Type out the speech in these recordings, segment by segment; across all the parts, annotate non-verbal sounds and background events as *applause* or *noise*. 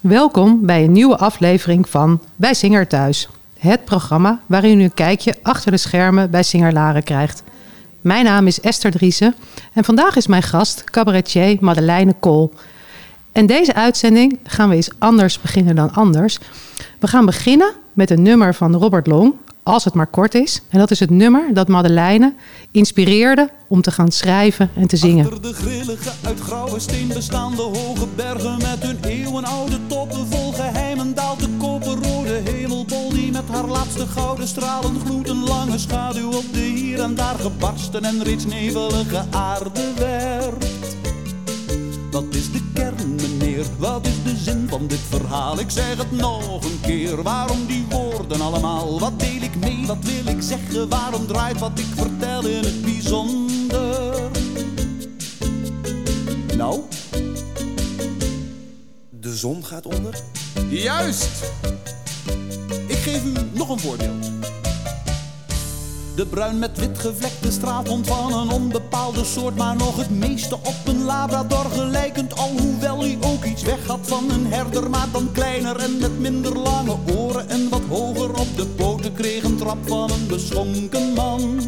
Welkom bij een nieuwe aflevering van Bij Singer Thuis. Het programma waarin u een kijkje achter de schermen bij Singer Laren krijgt. Mijn naam is Esther Driessen en vandaag is mijn gast cabaretier Madeleine Kool. En deze uitzending gaan we eens anders beginnen dan anders. We gaan beginnen met een nummer van Robert Long, als het maar kort is. En dat is het nummer dat Madeleine inspireerde om te gaan schrijven en te zingen. Achter de grillige, uit grauwe steen bestaande hoge bergen met hun eeuwenoude toppen vol geheimen daalt de koperrode hemelbol die met haar laatste gouden stralen gloedt een lange schaduw op de hier en daar gebarsten en reeds nevelige aarde werpt. Wat is de kern, Wat is de zin van dit verhaal? Ik zeg het nog een keer. Waarom die woorden allemaal? Wat deel ik mee? Wat wil ik zeggen? Waarom draait wat ik vertel in het bijzonder? Nou? De zon gaat onder? Juist! Ik geef u nog een voorbeeld. De bruin met wit gevlekte straathond van een onbepaalde soort, maar nog het meeste op een labrador gelijkend. Alhoewel hij ook iets weg had van een herder, maar dan kleiner en met minder lange oren en wat hoger op de poten kreeg een trap van een beschonken man.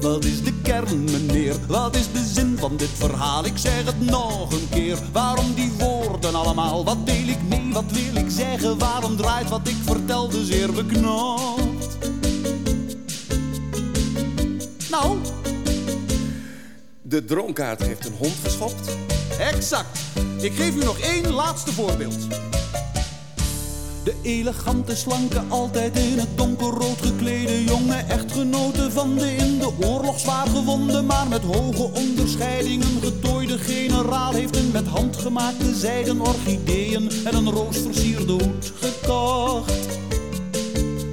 Wat is de kern, meneer? Wat is de zin van dit verhaal? Ik zeg het nog een keer. Waarom die woorden allemaal? Wat deel ik mee? Wat wil ik zeggen? Waarom draait wat ik vertelde zeer beknopt? Nou, De dronkaard heeft een hond geschopt? exact. Ik geef u nog één laatste voorbeeld. De elegante, slanke, altijd in het donkerrood geklede jonge echtgenote van de in de oorlog zwaar gewonde, maar met hoge onderscheidingen getooide generaal heeft een met handgemaakte zijden orchideeën en een roosversierde hoed gekocht.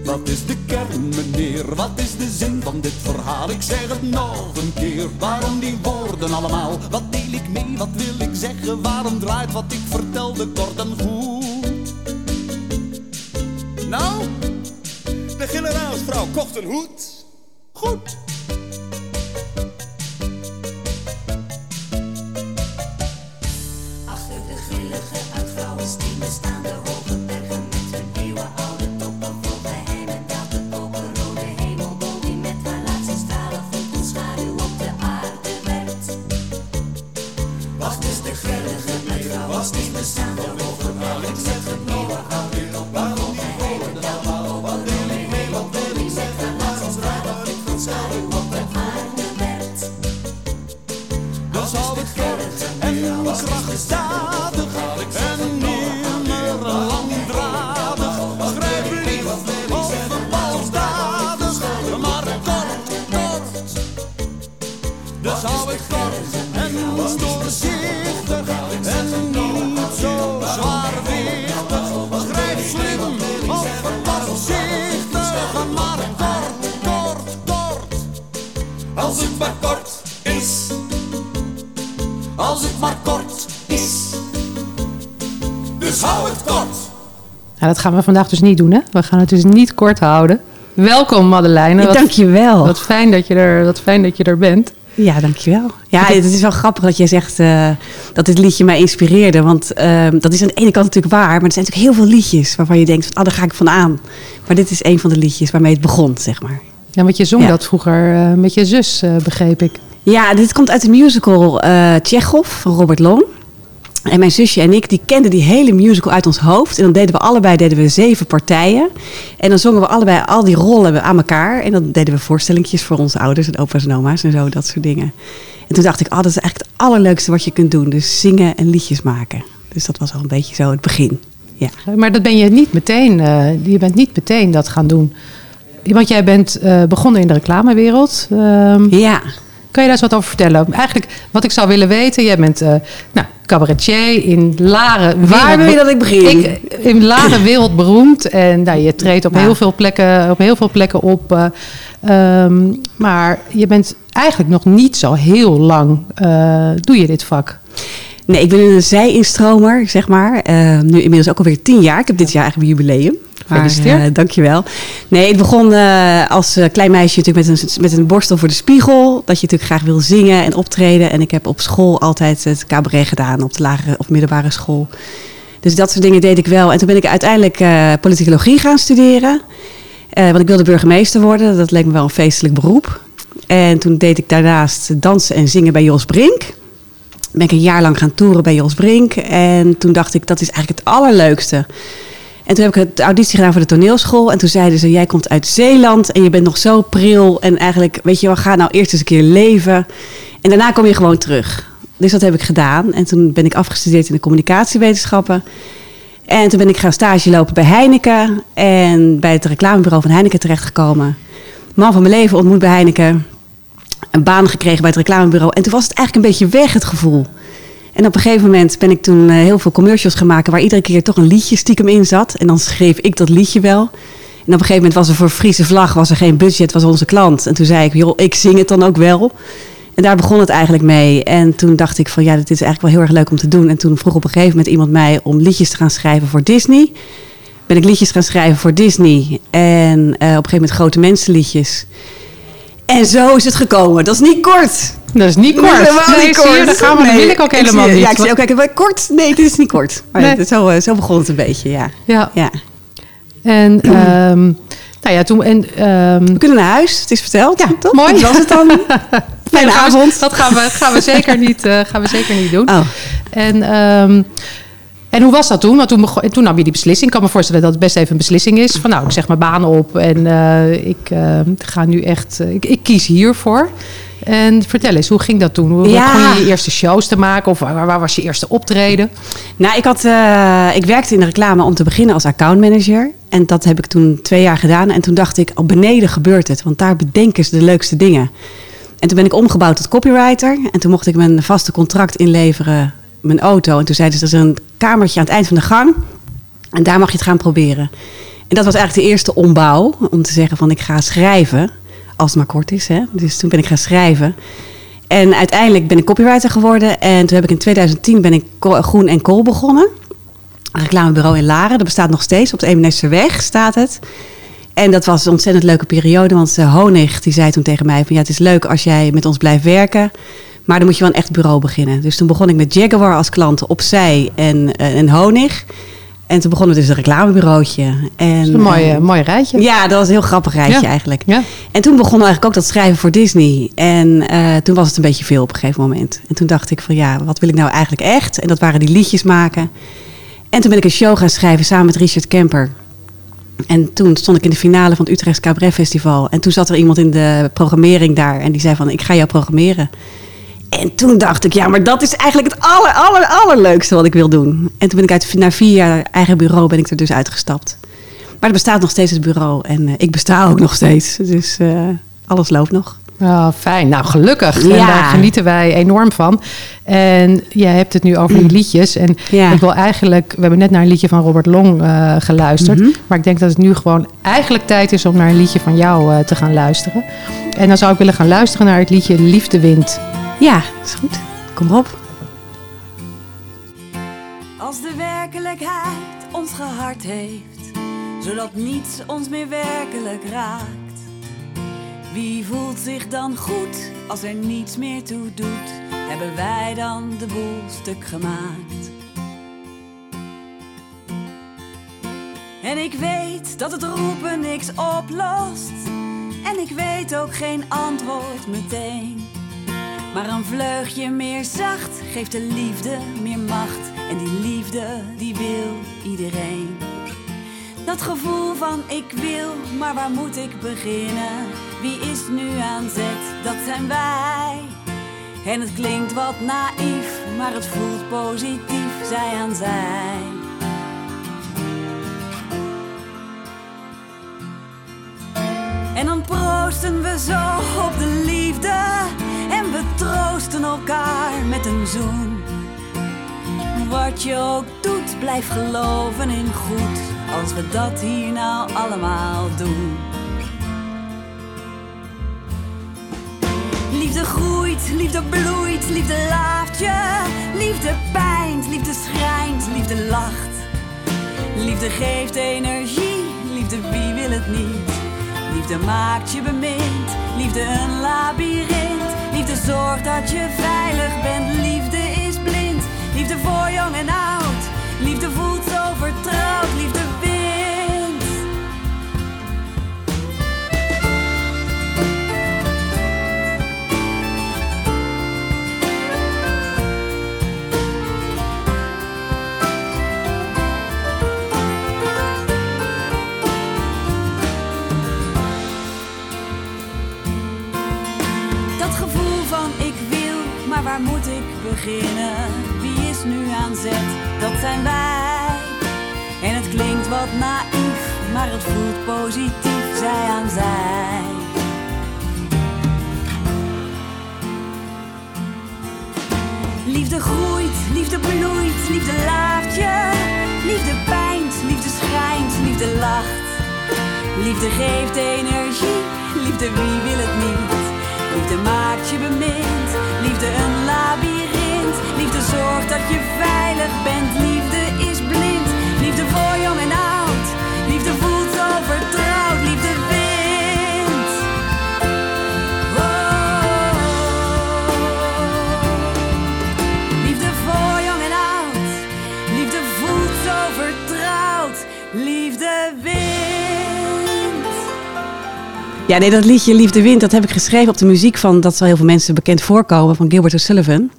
Wat is de kern, meneer? Wat is de zin van dit verhaal? Ik zeg het nog een keer. Waarom die woorden allemaal? Wat deel ik mee? Wat wil ik zeggen? Waarom draait wat ik vertelde kort en goed? Nou, De generaalsvrouw kocht een hoed. goed. Nou, dat gaan we vandaag dus niet doen, hè? We gaan het dus niet kort houden. Welkom, Madeleine. Wat, Dankjewel. wat fijn dat je er, wat fijn dat je er bent. Ja, dankjewel. Ja, het is wel grappig dat jij zegt eh, dat dit liedje mij inspireerde. Want eh, dat is aan de ene kant natuurlijk waar. Maar er zijn natuurlijk heel veel liedjes waarvan je denkt, van, ah, daar ga ik van aan. Maar dit is een van de liedjes waarmee het begon, zeg maar. Ja, want je zong Ja. dat vroeger eh, met je zus, eh, begreep ik. Ja, dit komt uit de musical Tsjechov van Robert Long. En mijn zusje en ik, die kenden die hele musical uit ons hoofd. En dan deden we allebei deden we zeven partijen. En dan zongen we allebei al die rollen aan elkaar. En dan deden we voorstellingjes voor onze ouders en opa's en oma's en zo, dat soort dingen. En toen dacht ik, oh, dat is eigenlijk het allerleukste wat je kunt doen. Dus zingen en liedjes maken. Dus dat was al een beetje zo het begin. Ja. Maar dat ben je niet meteen, eh, je bent niet meteen dat gaan doen. Want jij bent eh, begonnen in de reclamewereld. Ehm, Ja. Kan je daar eens wat over vertellen? Eigenlijk wat ik zou willen weten. Jij bent eh, nou, cabaretier in Laren. Waar wil je dat ik begin? Ik, in Laren wereldberoemd. En nou, je treedt op, heel veel plekken, op heel veel plekken op. eh, ehm, maar je bent eigenlijk nog niet zo heel lang eh, doe je dit vak. Nee, ik ben een zij-instromer, zeg maar. Eh, nu inmiddels ook alweer tien jaar. Ik heb dit jaar eigenlijk een jubileum. Maar, eh, dankjewel. Nee, het begon eh, als eh, klein meisje natuurlijk met een, met een borstel voor de spiegel. Dat je natuurlijk graag wil zingen en optreden. En ik heb op school altijd het cabaret gedaan, op de lagere of middelbare school. Dus dat soort dingen deed ik wel. En toen ben ik uiteindelijk eh, politicologie gaan studeren. Want ik wilde burgemeester worden. Dat leek me wel een feestelijk beroep. En toen deed ik daarnaast dansen en zingen bij Jos Brink. Ben ik een jaar lang gaan toeren bij Jos Brink. En toen dacht ik, dat is eigenlijk het allerleukste. En toen heb ik het auditie gedaan voor de toneelschool. En toen zeiden ze, jij komt uit Zeeland en je bent nog zo pril. En eigenlijk, weet je wel, ga nou eerst eens een keer leven. En daarna kom je gewoon terug. Dus dat heb ik gedaan. En toen ben ik afgestudeerd in de communicatiewetenschappen. En toen ben ik gaan stage lopen bij Heineken. En bij het reclamebureau van Heineken terechtgekomen. Man van mijn leven ontmoet bij Heineken. Een baan gekregen bij het reclamebureau. En toen was het eigenlijk een beetje weg, het gevoel. En op een gegeven moment ben ik toen eh, heel veel commercials maken... waar iedere keer toch een liedje stiekem in zat. En dan schreef ik dat liedje wel. En op een gegeven moment was er voor Friese Vlag was er geen budget, was onze klant. En toen zei ik, joh, ik zing het dan ook wel. En daar begon het eigenlijk mee. En toen dacht ik van, ja, dit is eigenlijk wel heel erg leuk om te doen. En toen vroeg op een gegeven moment iemand mij om liedjes te gaan schrijven voor Disney. Ben ik liedjes gaan schrijven voor Disney. En eh, op een gegeven moment grote mensenliedjes. En zo is het gekomen. Dat is niet kort. Dat is niet kort. Nee, helemaal Nee, niet je, kort. dat gaan we, dat Nee, wil ik ook helemaal zie- niet. Ja, ik zie ook kijken, kort? Nee, dit is niet kort. Maar Nee. ja, zo, eh, zo begon het een beetje, ja. Ja, ja. en *clears throat* ehm, nou ja, toen... En, ehm, We kunnen naar huis, het is verteld. Ja, toch? mooi. Dat was het dan. *laughs* nee, Fijne dat avond. Dat gaan we, gaan we, zeker, niet, eh, gaan we zeker niet doen. Oh. En, ehm, en hoe was dat toen? Want toen, begon, toen nam je die beslissing. Ik kan me voorstellen dat het best even een beslissing is. Van nou, ik zeg mijn baan op en eh, ik eh, ga nu echt... eh, ik, ik kies hiervoor. En vertel eens, hoe ging dat toen? Hoe Ja. begon je je eerste shows te maken? Of waar, waar was je eerste optreden? Nou, ik, had, ik werkte in de reclame om te beginnen als accountmanager. En dat heb ik toen twee jaar gedaan. En toen dacht ik, op beneden gebeurt het. Want daar bedenken ze de leukste dingen. En toen ben ik omgebouwd tot copywriter. En toen mocht ik mijn vaste contract inleveren, mijn auto. En toen zeiden ze, er is een kamertje aan het eind van de gang. En daar mag je het gaan proberen. En dat was eigenlijk de eerste ombouw. Om te zeggen van, ik ga schrijven. Als het maar kort is, hè. Dus toen ben ik gaan schrijven. En uiteindelijk ben ik copywriter geworden. En toen heb ik in 2010 ben ik Groen en Kool begonnen. Een reclamebureau in Laren. Dat bestaat nog steeds. Op de Eemnesserweg staat het. En dat was een ontzettend leuke periode. Want eh, Honig die zei toen tegen mij van... ja, het is leuk als jij met ons blijft werken. Maar dan moet je wel een echt bureau beginnen. Dus toen begon ik met Jaguar als klant opzij en, eh, en Honig. En toen begonnen we dus een reclamebureautje. En, Dat is een mooi, eh, mooi rijtje. ja, dat was een heel grappig reisje Ja. eigenlijk. Ja. En toen begon eigenlijk ook dat schrijven voor Disney. En eh, toen was het een beetje veel op een gegeven moment. En toen dacht ik van ja, wat wil ik nou eigenlijk echt? En dat waren die liedjes maken. En toen ben ik een show gaan schrijven samen met Richard Kemper. En toen stond ik in de finale van het Utrecht Cabaret Festival. En toen zat er iemand in de programmering daar. En die zei van, ik ga jou programmeren. En toen dacht ik, ja, maar dat is eigenlijk het aller, aller, allerleukste wat ik wil doen. En toen ben ik uit, na vier jaar eigen bureau ben ik er dus uitgestapt. Maar er bestaat nog steeds het bureau. En eh, ik besta ook nog steeds. Dus eh, alles loopt nog. Oh, fijn. Nou, gelukkig. En daar genieten wij enorm van. En jij hebt het nu over die liedjes. En Ja. ik wil eigenlijk... We hebben net naar een liedje van Robert Long eh, geluisterd. Mhm. Maar ik denk dat het nu gewoon eigenlijk tijd is om naar een liedje van jou te gaan luisteren. En dan zou ik willen gaan luisteren naar het liedje Liefde Wint. Ja, is goed. Kom op. Als de werkelijkheid ons gehard heeft, zodat niets ons meer werkelijk raakt. Wie voelt zich dan goed als er niets meer toe doet? Hebben wij dan de boel stuk gemaakt? En ik weet dat het roepen niks oplost. En ik weet ook geen antwoord meteen. Maar een vleugje meer zacht geeft de liefde meer macht. En die liefde, die wil iedereen. Dat gevoel van ik wil, maar waar moet ik beginnen? Wie is nu aan zet? Dat zijn wij. En het klinkt wat naïef, maar het voelt positief, zij aan zij. En dan proosten we zo op de liefde. We troosten elkaar met een zoen. Wat je ook doet, blijf geloven in goed. Als we dat hier nou allemaal doen. Liefde groeit, liefde bloeit, liefde laaft je. Liefde pijnt, liefde schrijnt, liefde lacht. Liefde geeft energie, liefde wie wil het niet? Liefde maakt je bemind, liefde een labyrint. Zorgt dat je veilig bent, liefde is blind. Liefde voor jong en oud, Liefde voelt zo Wie is nu aan zet? Dat zijn wij. En het klinkt wat naïef, maar het voelt positief, zij aan zij. Liefde groeit, liefde bloeit, liefde laaft je. Liefde pijnt, liefde schijnt, liefde lacht. Liefde geeft energie, liefde wie wil het niet? Liefde maakt je bemind, liefde een labyrint. Liefde zorgt dat je veilig bent, liefde is blind. Liefde voor jong en oud, liefde voelt zo vertrouwd, liefde wint. Oh. Liefde voor jong en oud, liefde voelt zo vertrouwd, liefde wint. Ja, nee, dat liedje Liefde Wind, dat heb ik geschreven op de muziek van, dat zal heel veel mensen bekend voorkomen, van Gilbert O'Sullivan.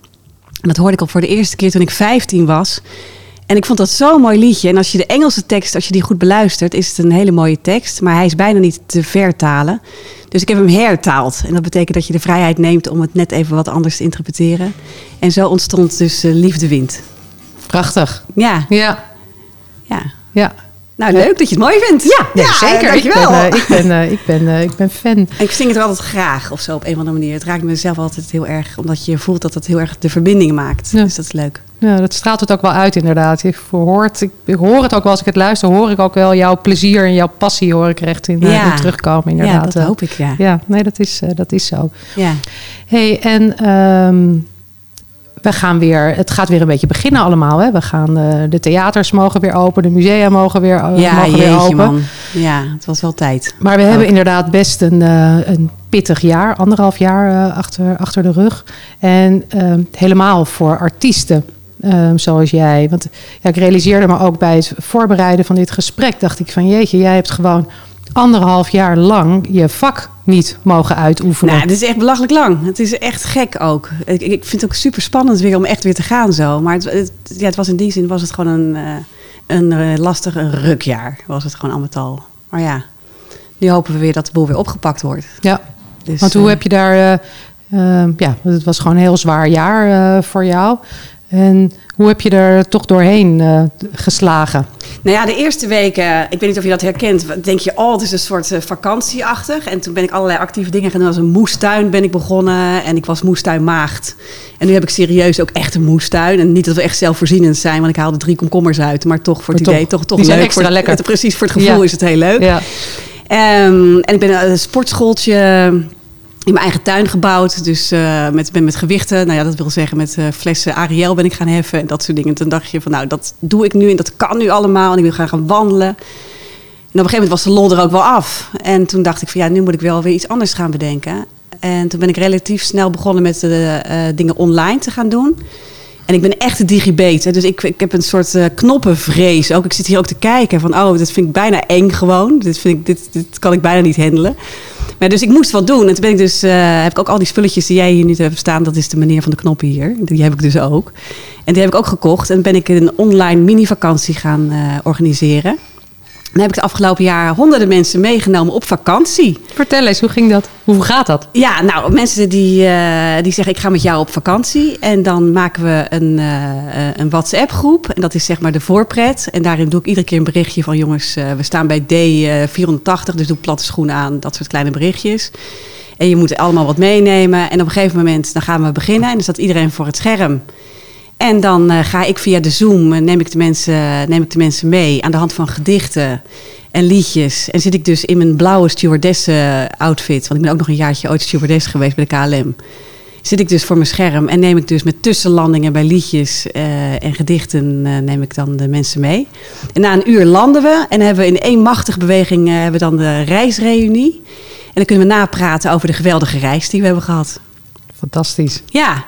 En dat hoorde ik al voor de eerste keer toen ik 15 was. En ik vond dat zo'n mooi liedje. En als je de Engelse tekst, als je die goed beluistert, is het een hele mooie tekst. Maar hij is bijna niet te vertalen. Dus ik heb hem hertaald. En dat betekent dat je de vrijheid neemt om het net even wat anders te interpreteren. En zo ontstond dus eh, Liefde Wind. Prachtig. Ja, Ja, ja. ja. Nou, leuk dat je het mooi vindt. Ja, nee, zeker. Ik Dankjewel. ben, eh, ik, ben, eh, ik, ben, eh, ik ben fan. *laughs* Ik zing het altijd graag of zo op een of andere manier. Het raakt mezelf altijd heel erg, omdat je voelt dat het heel erg de verbinding maakt. Ja. Dus dat is leuk. Ja, dat straalt het ook wel uit inderdaad. Je hoort, ik, ik hoor het ook wel als ik het luister, hoor ik ook wel jouw plezier en jouw passie hoor ik er echt in, Ja. in terugkomen inderdaad. Ja, dat hoop ik, ja. Ja, nee, dat is, dat is zo. Ja. hey, en ehm, we gaan weer, het gaat weer een beetje beginnen allemaal. Hè? We gaan, eh, de theaters mogen weer open, de musea mogen weer, eh, Ja, mogen weer open. man. Ja, het was wel tijd. Maar we hebben inderdaad best een, eh, een pittig jaar, anderhalf jaar achter, achter de rug. En ehm, helemaal voor artiesten ehm, zoals jij. Want ja, ik realiseerde me ook bij het voorbereiden van dit gesprek, dacht ik van jeetje, jij hebt gewoon anderhalf jaar lang je vak niet mogen uitoefenen. Nou, het is echt belachelijk lang. Het is echt gek ook. Ik, ik vind het ook super spannend weer om echt weer te gaan zo. Maar het, het, ja, het was in die zin was het gewoon een, eh, een eh, lastig een rukjaar. Was het gewoon al met al. Maar ja, nu hopen we weer dat de boel weer opgepakt wordt. ja, Dus, want hoe eh, heb je daar... ja, het was gewoon een heel zwaar jaar voor jou. En hoe heb je er toch doorheen geslagen? Nou ja, de eerste weken, ik weet niet of je dat herkent, denk je, oh, het is een soort eh, vakantieachtig. En toen ben ik allerlei actieve dingen gaan doen. Als een moestuin ben ik begonnen en ik was moestuinmaagd. En nu heb ik serieus ook echt een moestuin. En niet dat we echt zelfvoorzienend zijn, want ik haalde drie komkommers uit. Maar toch voor het Maar idee, toch, toch, toch die zijn leuk. extra voor, het- lekker. *laughs* Precies, voor het gevoel Ja. is het heel leuk. Ja. Ehm, en ik ben een sportschooltje in mijn eigen tuin gebouwd. Dus eh, met, ben met gewichten. Nou ja, dat wil zeggen met eh, flessen Ariel ben ik gaan heffen en dat soort dingen. Toen dacht je van nou, dat doe ik nu en dat kan nu allemaal. En ik wil gaan gaan wandelen. En op een gegeven moment was de lol er ook wel af. En toen dacht ik van ja, nu moet ik wel weer iets anders gaan bedenken. En toen ben ik relatief snel begonnen met de eh, dingen online te gaan doen. En ik ben echt een digibeet. Dus ik, ik heb een soort eh, knoppenvrees. Ook, ik zit hier ook te kijken van, oh, dit vind ik bijna eng gewoon. Dit, vind ik, dit, dit kan ik bijna niet handelen. Maar dus ik moest wat doen. En toen ben ik dus, eh, heb ik ook al die spulletjes die jij hier nu hebt staan. Dat is de manier van de knoppen hier. Die heb ik dus ook. En die heb ik ook gekocht. En ben ik een online mini-vakantie gaan eh, organiseren. Dan heb ik het afgelopen jaar honderden mensen meegenomen op vakantie. Vertel eens, hoe ging dat? Hoe gaat dat? Ja, nou, mensen die, eh, die zeggen ik ga met jou op vakantie. En dan maken we een, eh, een WhatsApp groep. En dat is zeg maar de voorpret. En daarin doe ik iedere keer een berichtje van jongens, eh, we staan bij D480. Dus doe platte schoenen aan, dat soort kleine berichtjes. En je moet allemaal wat meenemen. En op een gegeven moment dan gaan we beginnen. En dan staat iedereen voor het scherm. En dan eh, ga ik via de Zoom, eh, neem ik, de mensen, neem ik de mensen mee aan de hand van gedichten en liedjes. En zit ik dus in mijn blauwe stewardessen outfit, want ik ben ook nog een jaartje ooit stewardess geweest bij de KLM. Zit ik dus voor mijn scherm en neem ik dus met tussenlandingen bij liedjes eh, en gedichten eh, neem ik dan de mensen mee. En na een uur landen we en hebben we in één machtige beweging eh, hebben we dan de reisreunie. En dan kunnen we napraten over de geweldige reis die we hebben gehad. Fantastisch. Ja,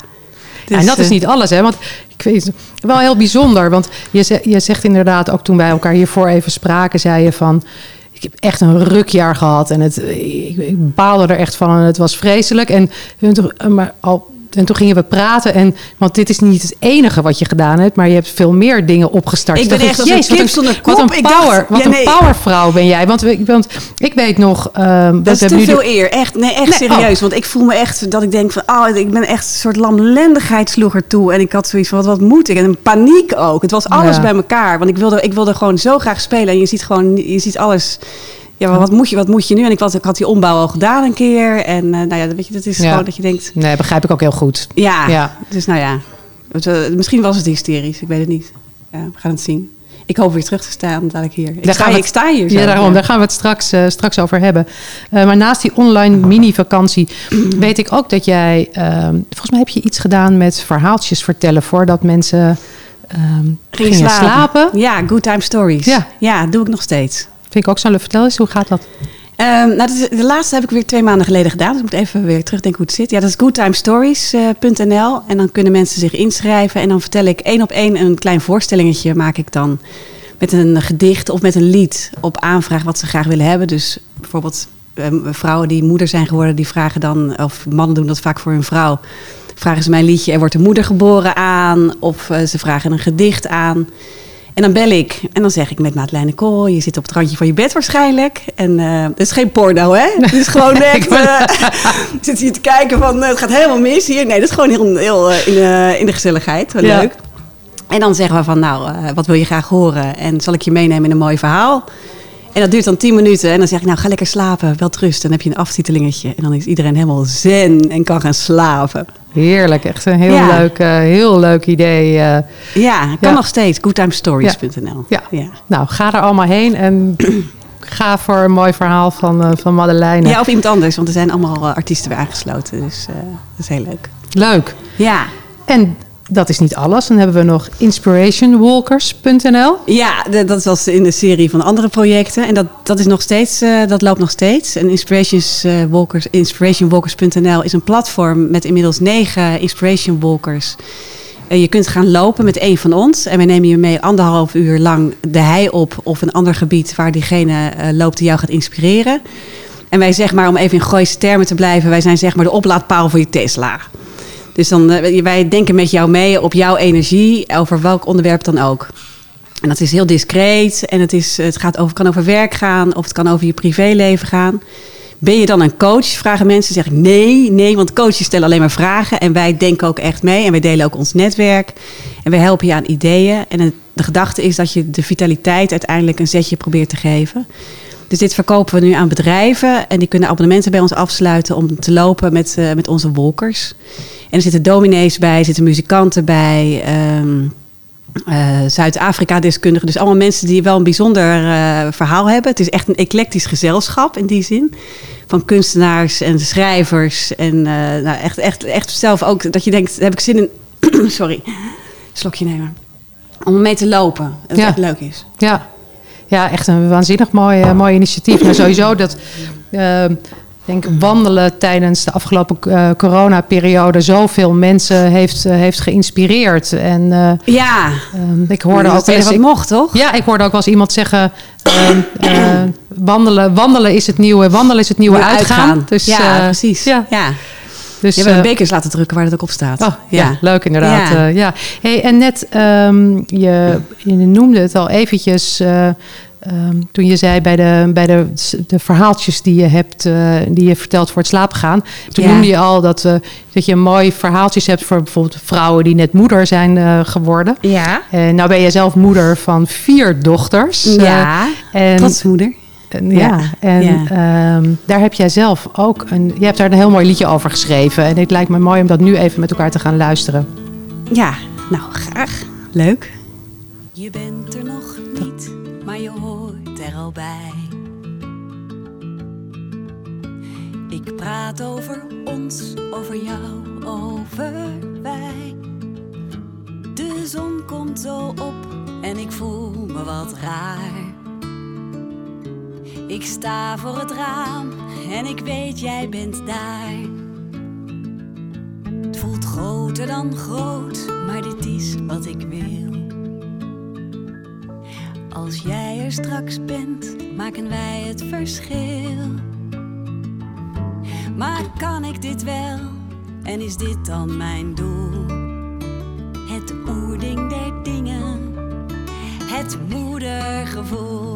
Dus, en dat is eh, niet alles, hè? Want ik weet het wel heel bijzonder. Want je, ze- je zegt inderdaad, ook toen wij elkaar hiervoor even spraken, zei je van. Ik heb echt een rukjaar gehad en het, ik, ik baalde er echt van en het was vreselijk. En, toen- maar al, en toen gingen we praten. En, want dit is niet het enige wat je gedaan hebt, maar je hebt veel meer dingen opgestart. Ik ben echt dacht als een "Jezus, wat Wat kop." een dacht- power, wat Ja, een powervrouw ben jij. Want, want ik weet nog... ehm, Dat is te de- veel eer. Echt, nee, echt Nee, serieus. oh. Want ik voel me echt dat ik denk van, oh, ik ben echt een soort lamlendigheid sloeg er toe. En ik had zoiets van, wat, wat moet ik? En een paniek ook. Het was alles Ja. bij elkaar. Want ik wilde, ik wilde gewoon zo graag spelen. En je ziet gewoon, je ziet alles. Ja, maar wat moet je, wat moet je nu? En ik, was, ik had die ombouw al gedaan een keer. En eh, nou ja, weet je, dat is Ja. gewoon dat je denkt, Nee, begrijp ik ook heel goed. ja. Ja. Dus nou ja, Het, eh, misschien was het hysterisch. Ik weet het niet. Ja, we gaan het zien. Ik hoop weer terug te staan dadelijk hier. Ik, Daar sta, gaan we ik sta hier zo. Ja, daarom. Daar gaan we het straks, eh, straks over hebben. Maar naast die online mini-vakantie *clears throat* weet ik ook dat jij... ehm, volgens mij heb je iets gedaan met verhaaltjes vertellen... voordat mensen ehm, gingen, slapen. Ja, Good Time Stories. Ja. ja, doe ik nog steeds. Vind ik ook zo leuk. Vertel eens, hoe gaat dat? Ehm, nou, de laatste heb ik weer twee maanden geleden gedaan. Dus ik moet even weer terugdenken hoe het zit. Ja, dat is goodtimestories.nl. en dan kunnen mensen zich inschrijven. En dan vertel ik één op één een klein voorstellingetje maak ik dan. Met een gedicht of met een lied op aanvraag wat ze graag willen hebben. Dus bijvoorbeeld ehm, vrouwen die moeder zijn geworden, die vragen dan... of mannen doen dat vaak voor hun vrouw. Vragen ze mijn liedje, er wordt een moeder geboren aan. Of eh, ze vragen een gedicht aan. En dan bel ik en dan zeg ik met Madeleine Kool, je zit op het randje van je bed waarschijnlijk. En eh het is geen porno, hè? Het is gewoon *laughs* echt, eh, ik *laughs* zit hier te kijken van, eh, het gaat helemaal mis hier. Nee, dat is gewoon heel, heel eh, in, de, in de gezelligheid, wel Ja. leuk. En dan zeggen we van, nou, eh, wat wil je graag horen? En zal ik je meenemen in een mooi verhaal? En dat duurt dan 10 minuten. En dan zeg ik, nou, ga lekker slapen, wel rust. Dan heb je een aftitelingetje. En dan is iedereen helemaal zen en kan gaan slapen. Heerlijk. Echt een heel, Ja. leuk, eh, heel leuk idee. eh. Ja, kan Ja. nog steeds. Goodtimestories.nl. Ja. ja. Nou, ga er allemaal heen en *clears throat* ga voor een mooi verhaal van, eh, van Madeleine. Ja, of iemand anders, want er zijn allemaal artiesten bij aangesloten. Dus dat is heel leuk. Leuk. Ja, En dat is niet alles. Dan hebben we nog inspirationwalkers.nl. ja dat was in de serie van andere projecten. En dat, dat, is nog steeds, eh, dat loopt nog steeds. En eh, Walkers, inspirationwalkers.nl is een platform met inmiddels negen Inspiration Walkers. Eh, je kunt gaan lopen met een van ons. En wij nemen je mee anderhalf uur lang de hei op of een ander gebied waar diegene eh, loopt die jou gaat inspireren. En wij zeg maar, om even in Gooise termen te blijven, wij zijn zeg maar de oplaadpaal voor je Tesla. Dus dan, eh, wij denken met jou mee op jouw energie, over welk onderwerp dan ook. En dat is heel discreet en het, is, het gaat over, kan over werk gaan of het kan over je privéleven gaan. Ben je dan een coach? Vragen mensen. Zeg ik nee, nee, want coaches stellen alleen maar vragen. En wij denken ook echt mee en wij delen ook ons netwerk. En wij helpen je aan ideeën. En de gedachte is dat je de vitaliteit uiteindelijk een zetje probeert te geven. Dus dit verkopen we nu aan bedrijven. En die kunnen abonnementen bij ons afsluiten om te lopen met, eh, met onze wolkers. En er zitten dominees bij, er zitten muzikanten bij. ehm, eh, Zuid-Afrika-deskundigen. Dus allemaal mensen die wel een bijzonder eh, verhaal hebben. Het is echt een eclectisch gezelschap in die zin. Van kunstenaars en schrijvers. En nou, echt, echt, echt zelf ook dat je denkt, heb ik zin in... *clears throat* sorry, slokje nemen. Om mee te lopen. Dat het Ja. echt leuk is. Ja. Ja, echt een waanzinnig mooi, eh, mooi initiatief. Maar sowieso dat... eh, ik denk wandelen tijdens de afgelopen eh, coronaperiode zoveel mensen heeft, eh, heeft geïnspireerd. En Ja, ehm, ik hoorde ook wel eens, wat ik- mocht, toch? Ja, ik hoorde ook wel eens iemand zeggen: ehm, eh, wandelen, wandelen is het nieuwe, wandelen is het nieuwe Nieuw uitgaan. Dus, ja, precies. Ja, Ja. Dus, Je hebt eh, bekers laten drukken waar dat ook op staat. Oh, ja. leuk inderdaad. Ja. Ja. ja. Hey, en net, ehm, je, je noemde het al eventjes eh, ehm, toen je zei bij, de, bij de, de verhaaltjes die je hebt, eh, die je vertelt voor het slapen gaan. Toen Ja. noemde je al dat, eh, dat je mooi verhaaltjes hebt voor bijvoorbeeld vrouwen die net moeder zijn eh, geworden. Ja. En nou ben je zelf moeder van vier dochters. Eh, Ja, en, trotsmoeder. En, ja, Ja, en ja. ehm, daar heb jij zelf ook een. Je hebt daar een heel mooi liedje over geschreven. En het lijkt me mooi om dat nu even met elkaar te gaan luisteren. Ja, nou graag. Leuk. Je bent er nog niet, maar je hoort er al bij. Ik praat over ons, over jou, over wij. De zon komt zo op en ik voel me wat raar. Ik sta voor het raam en ik weet jij bent daar. Het voelt groter dan groot, maar dit is wat ik wil. Als jij er straks bent, maken wij het verschil. Maar kan ik dit wel? En is dit dan mijn doel? Het oerding der dingen, het moedergevoel.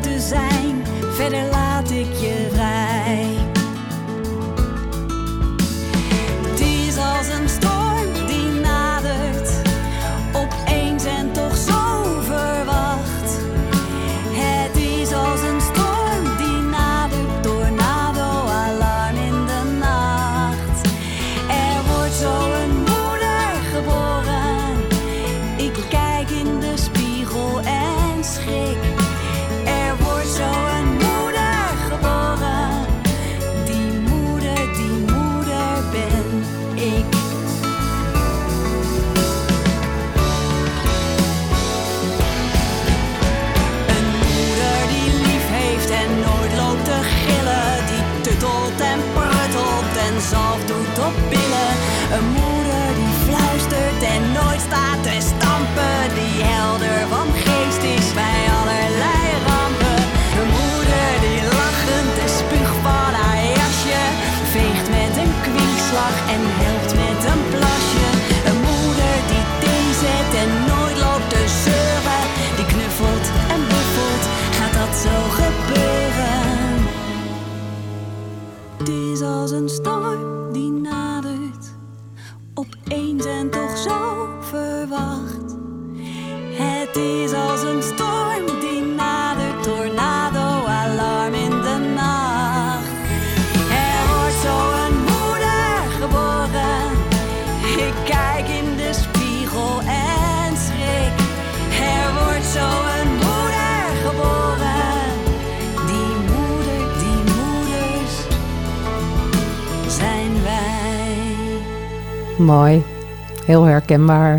Te zijn, verder laat ik je Mooi. Heel herkenbaar.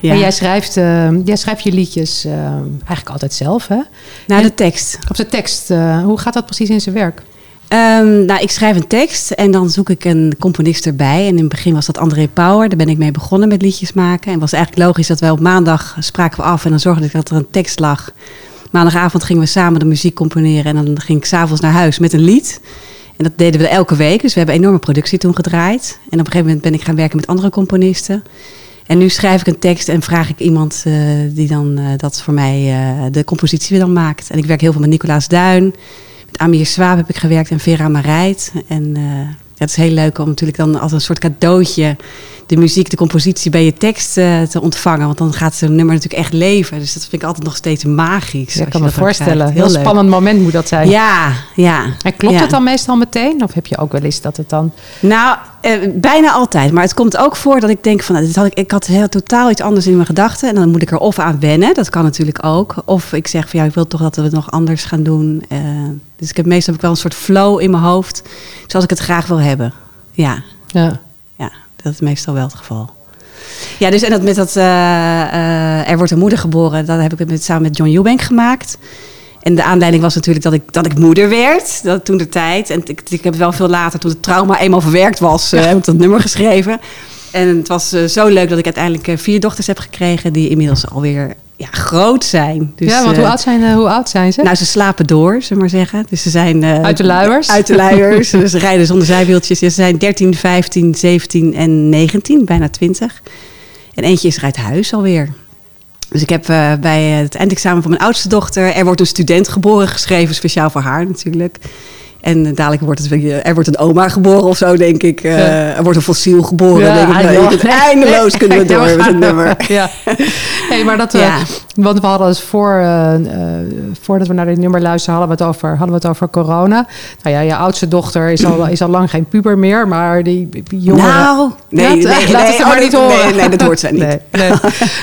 Ja. En jij schrijft, eh, jij schrijft je liedjes eh, eigenlijk altijd zelf, hè? Nou, de tekst. Op de tekst, eh, hoe gaat dat precies in zijn werk? Ehm, nou, ik schrijf een tekst en dan zoek ik een componist erbij. En in het begin was dat André Power. Daar ben ik mee begonnen met liedjes maken. En het was eigenlijk logisch dat wij op maandag spraken we af en dan zorgde ik dat er een tekst lag. Maandagavond gingen we samen de muziek componeren en dan ging ik s'avonds naar huis met een lied. En dat deden we elke week, dus we hebben enorme productie toen gedraaid. En op een gegeven moment ben ik gaan werken met andere componisten. En nu schrijf ik een tekst en vraag ik iemand eh, die dan eh, dat voor mij eh, de compositie weer dan maakt. En ik werk heel veel met Nicolaas Duin. Met Amir Swaap heb ik gewerkt en Vera Marijt. En ja, het is heel leuk om natuurlijk dan als een soort cadeautje de muziek, de compositie bij je tekst eh, te ontvangen. Want dan gaat zo'n nummer natuurlijk echt leven. Dus dat vind ik altijd nog steeds magisch. Ja, ik kan me voorstellen. Heel spannend moment moet dat zijn. Ja, ja. En klopt ja. het dan meestal meteen? Of heb je ook wel eens dat het dan... Nou, eh, bijna altijd. Maar het komt ook voor dat ik denk van, nou, dit had ik, ik had heel totaal iets anders in mijn gedachten. En dan moet ik er of aan wennen, dat kan natuurlijk ook. Of ik zeg van, ja, ik wil toch dat we het nog anders gaan doen. Eh, dus ik heb meestal heb ik wel een soort flow in mijn hoofd, zoals ik het graag wil hebben. Ja, Ja. Dat is meestal wel het geval. Ja, dus en dat met dat eh, eh, Er wordt een moeder geboren, dat heb ik met, samen met John Eubank gemaakt. En de aanleiding was natuurlijk dat ik, dat ik moeder werd, dat toen de tijd. En ik, ik heb wel veel later, toen het trauma eenmaal verwerkt was, eh, heb ik dat nummer geschreven. En het was zo leuk dat ik uiteindelijk vier dochters heb gekregen, die inmiddels alweer ja, groot zijn. Dus, ja, want hoe eh, oud, zijn, eh, hoe oud zijn ze? nou, ze slapen door, zullen we maar zeggen. Dus ze zijn... eh, Uit de luiers? Uit de luiers. dus *laughs* ze rijden zonder zijwieltjes. Ze zijn 13, 15, 17 en 19, bijna 20. En eentje is er uit huis alweer. Dus ik heb bij het eindexamen van mijn oudste dochter... Er wordt een student geboren geschreven, speciaal voor haar natuurlijk. En dadelijk wordt het er wordt een oma geboren of zo, denk ik. Eh. Er wordt een fossiel geboren, Ja, denk ik. Eindeloos. eindeloos kunnen *laughs* we door met het nummer. *laughs* Ja. Hey, maar dat, eh, want we hadden het voor, eh, voordat we naar dit nummer luisterden, hadden we het over, hadden we het over corona. Nou ja, je oudste dochter is al, *clears throat* is al lang geen puber meer, maar die jongeren... Nou, nee, *laughs* laat nee, het oh, maar niet horen. Nee, nee, dat hoort zij niet.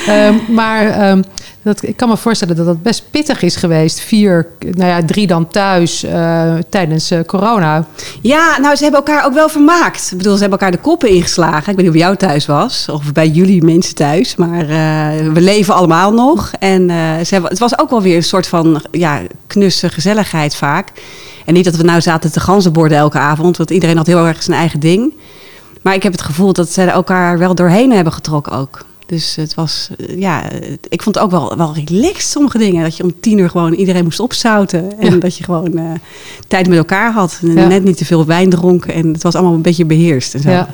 Ehm, maar ehm, dat, ik kan me voorstellen dat dat best pittig is geweest. Vier, nou ja, drie dan thuis eh, tijdens eh, corona. Ja, nou, ze hebben elkaar ook wel vermaakt. Ik bedoel, ze hebben elkaar de koppen ingeslagen. Ik weet niet of jou thuis was, of bij jullie mensen thuis. Maar eh, we leven allemaal nog. En ze hebben, het was ook wel weer een soort van ja, knusse gezelligheid vaak. En niet dat we nou zaten te ganzenborden elke avond, want iedereen had heel erg zijn eigen ding. Maar ik heb het gevoel dat ze elkaar wel doorheen hebben getrokken ook. Dus het was, eh, ja, ik vond het ook wel, wel relaxed, sommige dingen. Dat je om tien uur gewoon iedereen moest opzouten. En Ja. dat je gewoon eh, tijd met elkaar had. En Ja. net niet te veel wijn dronken. En het was allemaal een beetje beheerst en zo. Ja. Ja.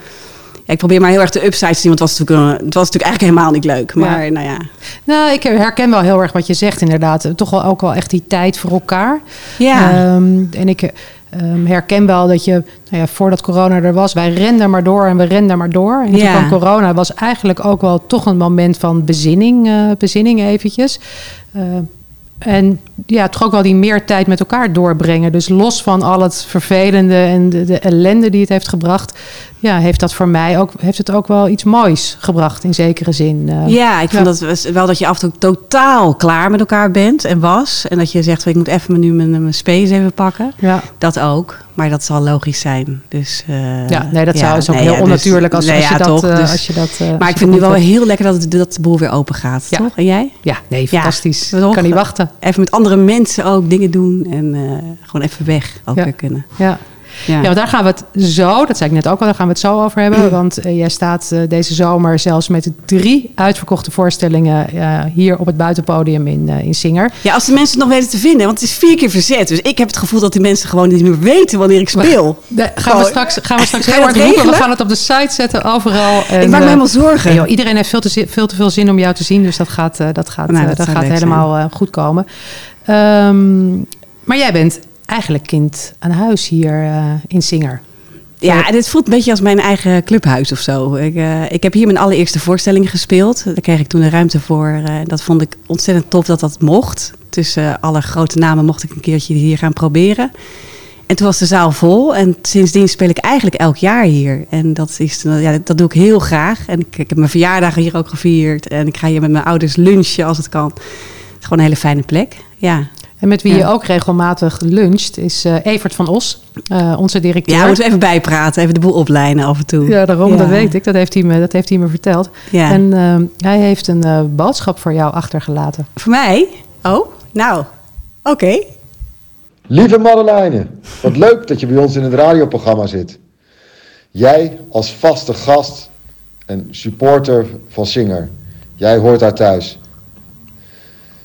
ik probeer maar heel erg de upside te zien, want het was natuurlijk, het was natuurlijk eigenlijk helemaal niet leuk. Maar Ja. nou ja. Nou, ik herken wel heel erg wat je zegt inderdaad. Toch wel ook wel echt die tijd voor elkaar. Ja. Ehm, en ik ehm, herken wel dat je, nou ja, voordat corona er was, wij renden maar door en we renden maar door. En toen Ja. kwam corona, was eigenlijk ook wel toch een moment van bezinning, eh, bezinning eventjes. Eh, en ja, toch ook wel die meer tijd met elkaar doorbrengen. Dus los van al het vervelende en de, de ellende die het heeft gebracht, ja, heeft dat voor mij ook, heeft het ook wel iets moois gebracht in zekere zin. Eh, Ja, ik vond Ja. dat wel dat je af en toe totaal klaar met elkaar bent en was. En dat je zegt, ik moet even nu mijn, mijn space even pakken. ja. Dat ook, maar dat zal logisch zijn. Dus, eh, Ja, nee, dat ja, zou is ook nee, heel ja, dus- onnatuurlijk als, nee, als, je ja, dat, toch, eh, dus- als je dat. eh, maar ik vind het nu wel heel lekker dat, het, dat de boel weer open gaat, toch? En jij? Ja, nee, fantastisch. toch? kan niet wachten. Even met andere mensen ook dingen doen en gewoon even weg ook weer kunnen. Ja. Ja. Want daar gaan we het zo, dat zei ik net ook al, daar gaan we het zo over hebben. Want eh, jij staat eh, deze zomer zelfs met drie uitverkochte voorstellingen eh, hier op het buitenpodium in, in Singer. Ja, als de mensen het nog weten te vinden. Want het is vier keer verzet. Dus ik heb het gevoel dat die mensen gewoon niet meer weten wanneer ik speel. *laughs* De- gaan, we straks, gaan we straks heel hard roepen. We gaan het op de site zetten, overal. En, ik maak me helemaal zorgen. joh, iedereen heeft veel te, veel te veel zin om jou te zien. Dus dat gaat, dat gaat, Nou, dat gaat helemaal goed komen. Ehm, maar jij bent eigenlijk kind aan huis hier eh, in Singer. Ja, dit voelt een beetje als mijn eigen clubhuis of zo. Ik, eh, ik heb hier mijn allereerste voorstelling gespeeld. Daar kreeg ik toen de ruimte voor. eh, dat vond ik ontzettend tof dat dat mocht. Tussen alle grote namen mocht ik een keertje hier gaan proberen. En toen was de zaal vol. En sindsdien speel ik eigenlijk elk jaar hier. En dat, is, ja, dat doe ik heel graag. En ik, ik heb mijn verjaardagen hier ook gevierd. En ik ga hier met mijn ouders lunchen als het kan. Het is gewoon een hele fijne plek. Ja, En met wie Ja. je ook regelmatig luncht is eh, Evert van Os, eh, onze directeur. ja moeten we even bijpraten. Even de boel oplijnen af en toe. Ja, daarom, Ja. dat weet ik. Dat heeft hij me, dat heeft hij me verteld. Ja. En eh, hij heeft een eh, boodschap voor jou achtergelaten. Voor mij? Oh, nou, oké. Lieve Madeleine, wat leuk dat je bij ons in het radioprogramma zit. Jij als vaste gast en supporter van Singer. Jij hoort daar thuis.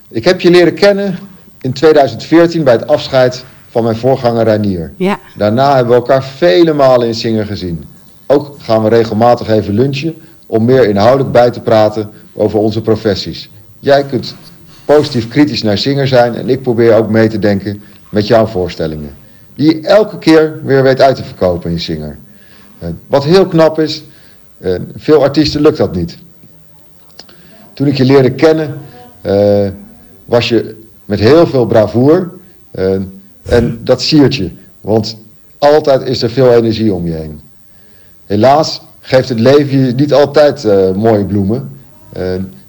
Ik heb je leren kennen in 2014 bij het afscheid van mijn voorganger Reinier. Ja. Daarna hebben we elkaar vele malen in Singer gezien. Ook gaan we regelmatig even lunchen om meer inhoudelijk bij te praten over onze professies. Jij kunt positief kritisch naar Singer zijn en ik probeer ook mee te denken met jouw voorstellingen. Die je elke keer weer weet uit te verkopen in Singer. Eh, Wat heel knap is, eh, veel artiesten lukt dat niet. Toen ik je leerde kennen, eh, was je met heel veel bravoer. eh, en dat siert je, want altijd is er veel energie om je heen. Helaas geeft het leven je niet altijd eh, mooie bloemen.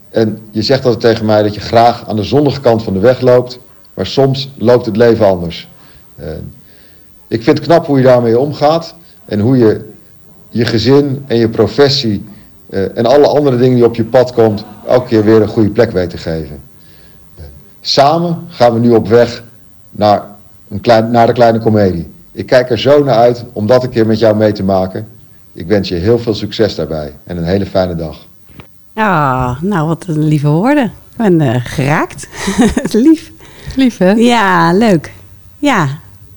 En je zegt altijd tegen mij dat je graag aan de zonnige kant van de weg loopt, maar soms loopt het leven anders. Ik vind het knap hoe je daarmee omgaat en hoe je je gezin en je professie eh, en alle andere dingen die op je pad komt, elke keer weer een goede plek weet te geven. Samen gaan we nu op weg naar, een klein, naar de kleine komedie. Ik kijk er zo naar uit om dat een keer met jou mee te maken. Ik wens je heel veel succes daarbij en een hele fijne dag. Ah, nou, wat een lieve woorden. Ik ben eh, geraakt. *laughs* Lief. Lief, hè? Ja, leuk. Ja.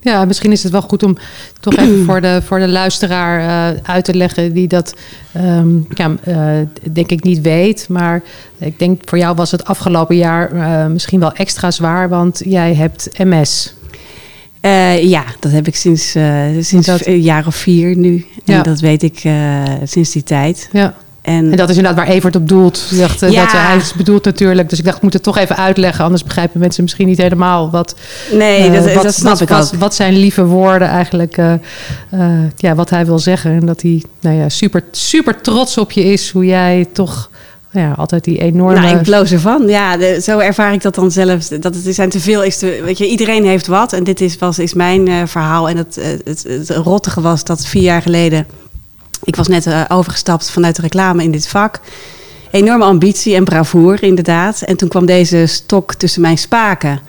Ja, misschien is het wel goed om toch even voor de, voor de luisteraar eh, uit te leggen die dat ehm, ja, eh, denk ik niet weet. Maar ik denk voor jou was het afgelopen jaar eh, misschien wel extra zwaar, want jij hebt MS. Ja, dat heb ik sinds, sinds Dat- een jaar of vier nu. En Ja. dat weet ik sinds die tijd. Ja. En, En dat is inderdaad waar Evert op doelt. Ik dacht, eh, Ja. dat, hij is bedoeld natuurlijk. Dus ik dacht, ik moet het toch even uitleggen. Anders begrijpen mensen misschien niet helemaal wat, nee, eh, dat, wat, dat snap wat, ik wat, wat zijn lieve woorden eigenlijk, eh, eh, ja, wat hij wil zeggen. En dat hij nou ja, super, super trots op je is. Hoe jij toch ja, altijd die enorme... Nou, ik bloos ervan. Ja, de- zo ervaar ik dat dan zelf. Dat het zijn te veel is te. Weet je, iedereen heeft wat. En dit is, was, is mijn eh, verhaal. En het, eh, het, het rottige was dat vier jaar geleden. Ik was net eh, overgestapt vanuit de reclame in dit vak. Enorme ambitie en bravoure, inderdaad. En toen kwam deze stok tussen mijn spaken.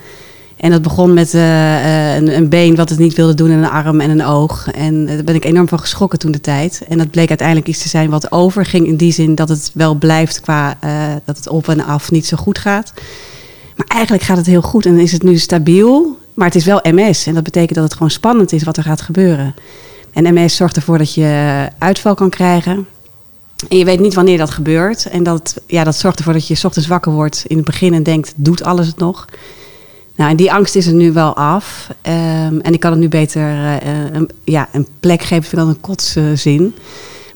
En dat begon met eh, eh, een, een been wat het niet wilde doen en een arm en een oog. En daar ben ik enorm van geschrokken toen de tijd. En dat bleek uiteindelijk iets te zijn wat overging in die zin dat het wel blijft qua dat het op en af niet zo goed gaat. Maar eigenlijk gaat het heel goed en is het nu stabiel. Maar het is wel MS en dat betekent dat het gewoon spannend is wat er gaat gebeuren. En MS zorgt ervoor dat je uitval kan krijgen. En je weet niet wanneer dat gebeurt. En dat, ja, dat zorgt ervoor dat je ochtends wakker wordt in het begin en denkt, doet alles het nog? Nou, en die angst is er nu wel af. Ehm, en ik kan het nu beter eh, een, ja, een plek geven, dan een kotszin.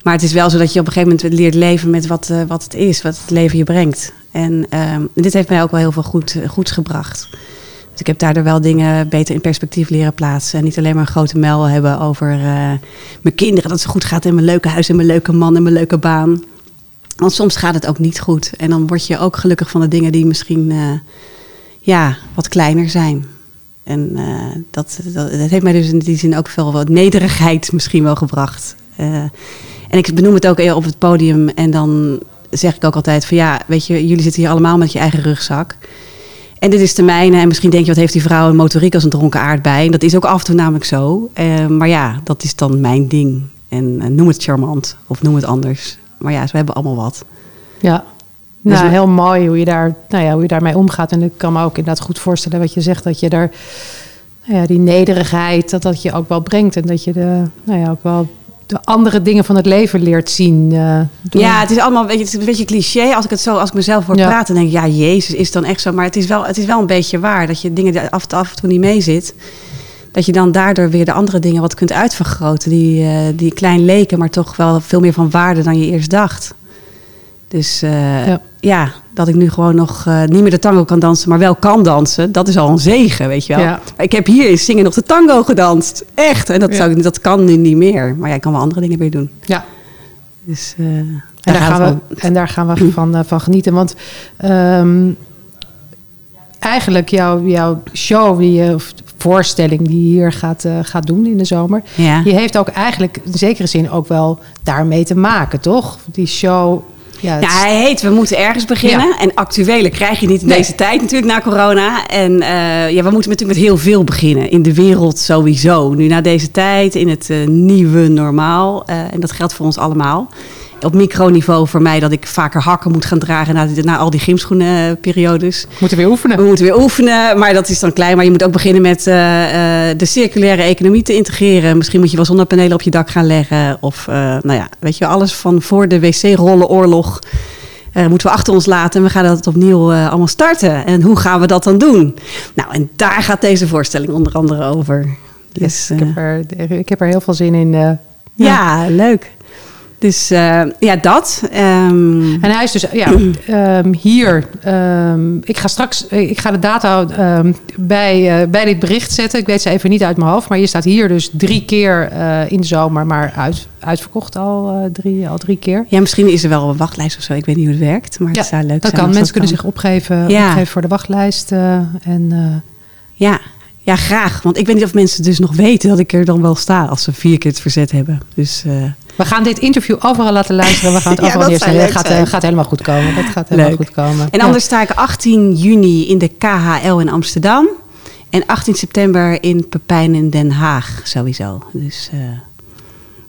Maar het is wel zo dat je op een gegeven moment leert leven met wat, eh, wat het is, wat het leven je brengt. En ehm, dit heeft mij ook wel heel veel goed, eh, goeds gebracht. Dus ik heb daardoor wel dingen beter in perspectief leren plaatsen. En niet alleen maar een grote mijl hebben over eh, mijn kinderen, dat het goed gaat en mijn leuke huis en mijn leuke man en mijn leuke baan. Want soms gaat het ook niet goed. En dan word je ook gelukkig van de dingen die misschien eh, ja, wat kleiner zijn. En eh, dat, dat, heeft mij dus in die zin ook veel wat nederigheid misschien wel gebracht. En ik benoem het ook op het podium en dan zeg ik ook altijd van ja, weet je, jullie zitten hier allemaal met je eigen rugzak. En dit is de mijne. En misschien denk je, wat heeft die vrouw een motoriek als een dronken aardbei? En dat is ook af en toe namelijk zo. Eh, maar ja, dat is dan mijn ding. En eh, noem het charmant of noem het anders. Maar ja, ze hebben allemaal wat. Ja, Dus nou, we- heel mooi hoe je, daar, nou ja, hoe je daarmee omgaat. En ik kan me ook inderdaad goed voorstellen wat je zegt. Dat je daar nou ja, die nederigheid, dat dat je ook wel brengt. En dat je de, nou ja, ook wel de andere dingen van het leven leert zien. eh, Ja, het is allemaal weet je, het is een beetje cliché. Als ik het zo, als ik mezelf hoor Ja. praten, denk ik, ja, Jezus, is dan echt zo. Maar het is wel, het is wel een beetje waar dat je dingen die af, af en toe niet mee zit. Dat je dan daardoor weer de andere dingen wat kunt uitvergroten. Die, eh, die klein leken, maar toch wel veel meer van waarde dan je eerst dacht. Dus eh, Ja. ja. Dat ik nu gewoon nog eh, niet meer de tango kan dansen, maar wel kan dansen. Dat is al een zegen, weet je wel. Ja. Ik heb hier in zingen nog de tango gedanst. Echt. En dat, zou, dat kan nu niet meer. Maar ja, ik kan wel andere dingen weer doen. ja. Dus, eh, En daar, gaan we, en daar gaan we *clears throat* van, eh, van genieten. Want ehm, eigenlijk jouw, jouw show, die, je- of voorstelling die je hier gaat, gaat doen in de zomer... Ja. die heeft ook eigenlijk in zekere zin ook wel daarmee te maken, toch? Die show... Ja, hij heet We moeten ergens beginnen. Ja. En actuele krijg je niet in Nee. deze tijd natuurlijk na corona. En eh, ja, we moeten natuurlijk met heel veel beginnen. In de wereld sowieso. Nu na deze tijd, in het eh, nieuwe normaal. Eh, en dat geldt voor ons allemaal. Op microniveau voor mij dat ik vaker hakken moet gaan dragen na, al die gymschoenenperiodes. moeten weer oefenen. We moeten weer oefenen, maar dat is dan klein. Maar je moet ook beginnen met eh, eh, de circulaire economie te integreren. Misschien moet je wel zonnepanelen op je dak gaan leggen. Of, eh, nou ja, weet je, alles van voor de wc-rollenoorlog moeten we achter ons laten. En we gaan dat opnieuw allemaal starten. En hoe gaan we dat dan doen? Nou, en daar gaat deze voorstelling onder andere over. Yes, Dus, ik, heb er, ik heb er heel veel zin in. ja, leuk. Dus eh, ja, dat. Ehm, En hij is dus ja, *clears throat* ehm, hier. ehm, ik ga straks eh, ik ga de data bij, eh, bij dit bericht zetten. Ik weet ze even niet uit mijn hoofd. Maar je staat hier dus drie keer in de zomer, maar uit, uitverkocht al, drie, al drie keer. ja, misschien is er wel een wachtlijst of zo. Ik weet niet hoe het werkt. Maar Ja, het zou leuk dat zijn. kan. Mensen kunnen kan. zich opgeven, Ja. opgeven voor de wachtlijst. en Ja, ja, graag. Want ik weet niet of mensen dus nog weten dat ik er dan wel sta als ze vier keer het verzet hebben. Dus we gaan dit interview overal laten luisteren. We gaan het *laughs* Ja, overal neerzetten. leuk gaat, eh, gaat helemaal goed komen. Dat gaat helemaal Leuk. goed komen. En Ja. anders sta ik 18 juni in de KHL in Amsterdam. En 18 september in Pepijn in Den Haag sowieso. Dus, eh,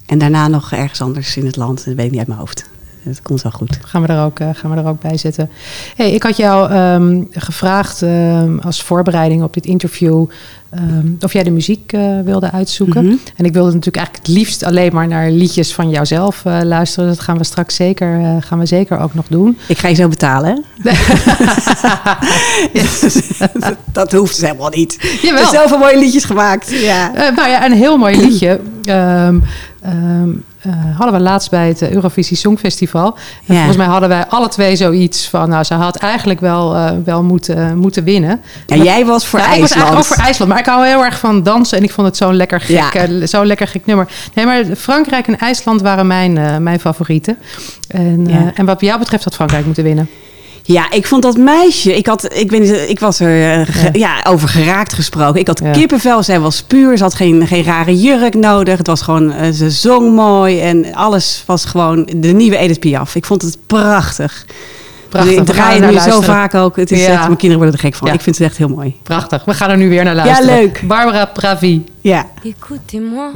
en daarna nog ergens anders in het land. Dat weet ik niet uit mijn hoofd. Het komt wel goed. Gaan we er ook, eh, gaan we er ook bij zetten. Hey, ik had jou ehm, gevraagd ehm, als voorbereiding op dit interview ehm, of jij de muziek eh, wilde uitzoeken. Mhm. En ik wilde natuurlijk eigenlijk het liefst alleen maar naar liedjes van jouzelf eh, luisteren. Dat gaan we straks zeker, gaan we zeker ook nog doen. Ik ga je zo betalen, dat, *laughs* *laughs* dat hoeft dus helemaal niet. Je hebt zoveel mooie liedjes gemaakt. Ja. Nou ja, een heel mooi liedje. Ehm, eh, hadden we laatst bij het eh, Eurovisie Songfestival. En Ja. volgens mij hadden wij alle twee zoiets van... nou, ze had eigenlijk wel, eh, wel moeten, moeten winnen. Ja, jij was voor Ja, ik was IJsland. eigenlijk ook voor IJsland. Maar ik hou heel erg van dansen. En ik vond het zo'n lekker gek, zo'n lekker gek nummer. Nee, maar Frankrijk en IJsland waren mijn, mijn favorieten. En, en wat jou betreft had Frankrijk moeten winnen. Ja, ik vond dat meisje. Ik, had, ik, weet niet, ik was er eh, ge- ja. over geraakt gesproken. Ik had Ja. kippenvel. Zij was puur. Ze had geen, geen rare jurk nodig. Het was gewoon, eh, ze zong mooi. En alles was gewoon de nieuwe Edith Piaf. Ik vond het prachtig. Prachtig. Ik We gaan draai er het nu zo vaak ook. Het is Ja. echt, mijn kinderen worden er gek van. Ja. Ik vind het echt heel mooi. Prachtig. We gaan er nu weer naar luisteren. leuk. Barbara Pravi. Ja. Écoutez-moi,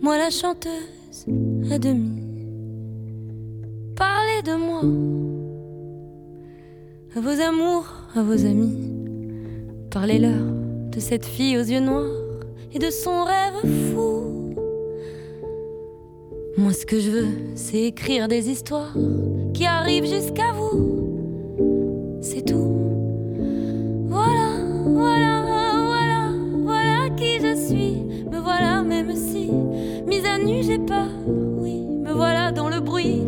moi la chanteuse à demi. Parlez de moi, à vos amours, à vos amis. Parlez-leur de cette fille aux yeux noirs et de son rêve fou. Moi, ce que je veux, c'est écrire des histoires qui arrivent jusqu'à vous. C'est tout. Voilà, voilà, voilà, voilà qui je suis. Me voilà, même si, mise à nu, j'ai peur. Oui, me voilà dans le bruit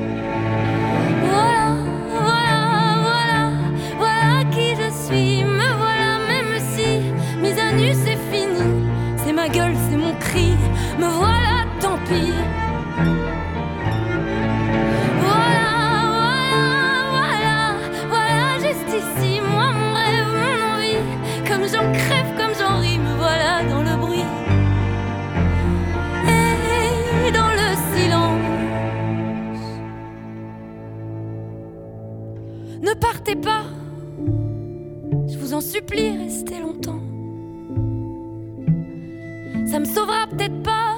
Pas, je vous en supplie, restez longtemps. Ça me sauvera peut-être pas,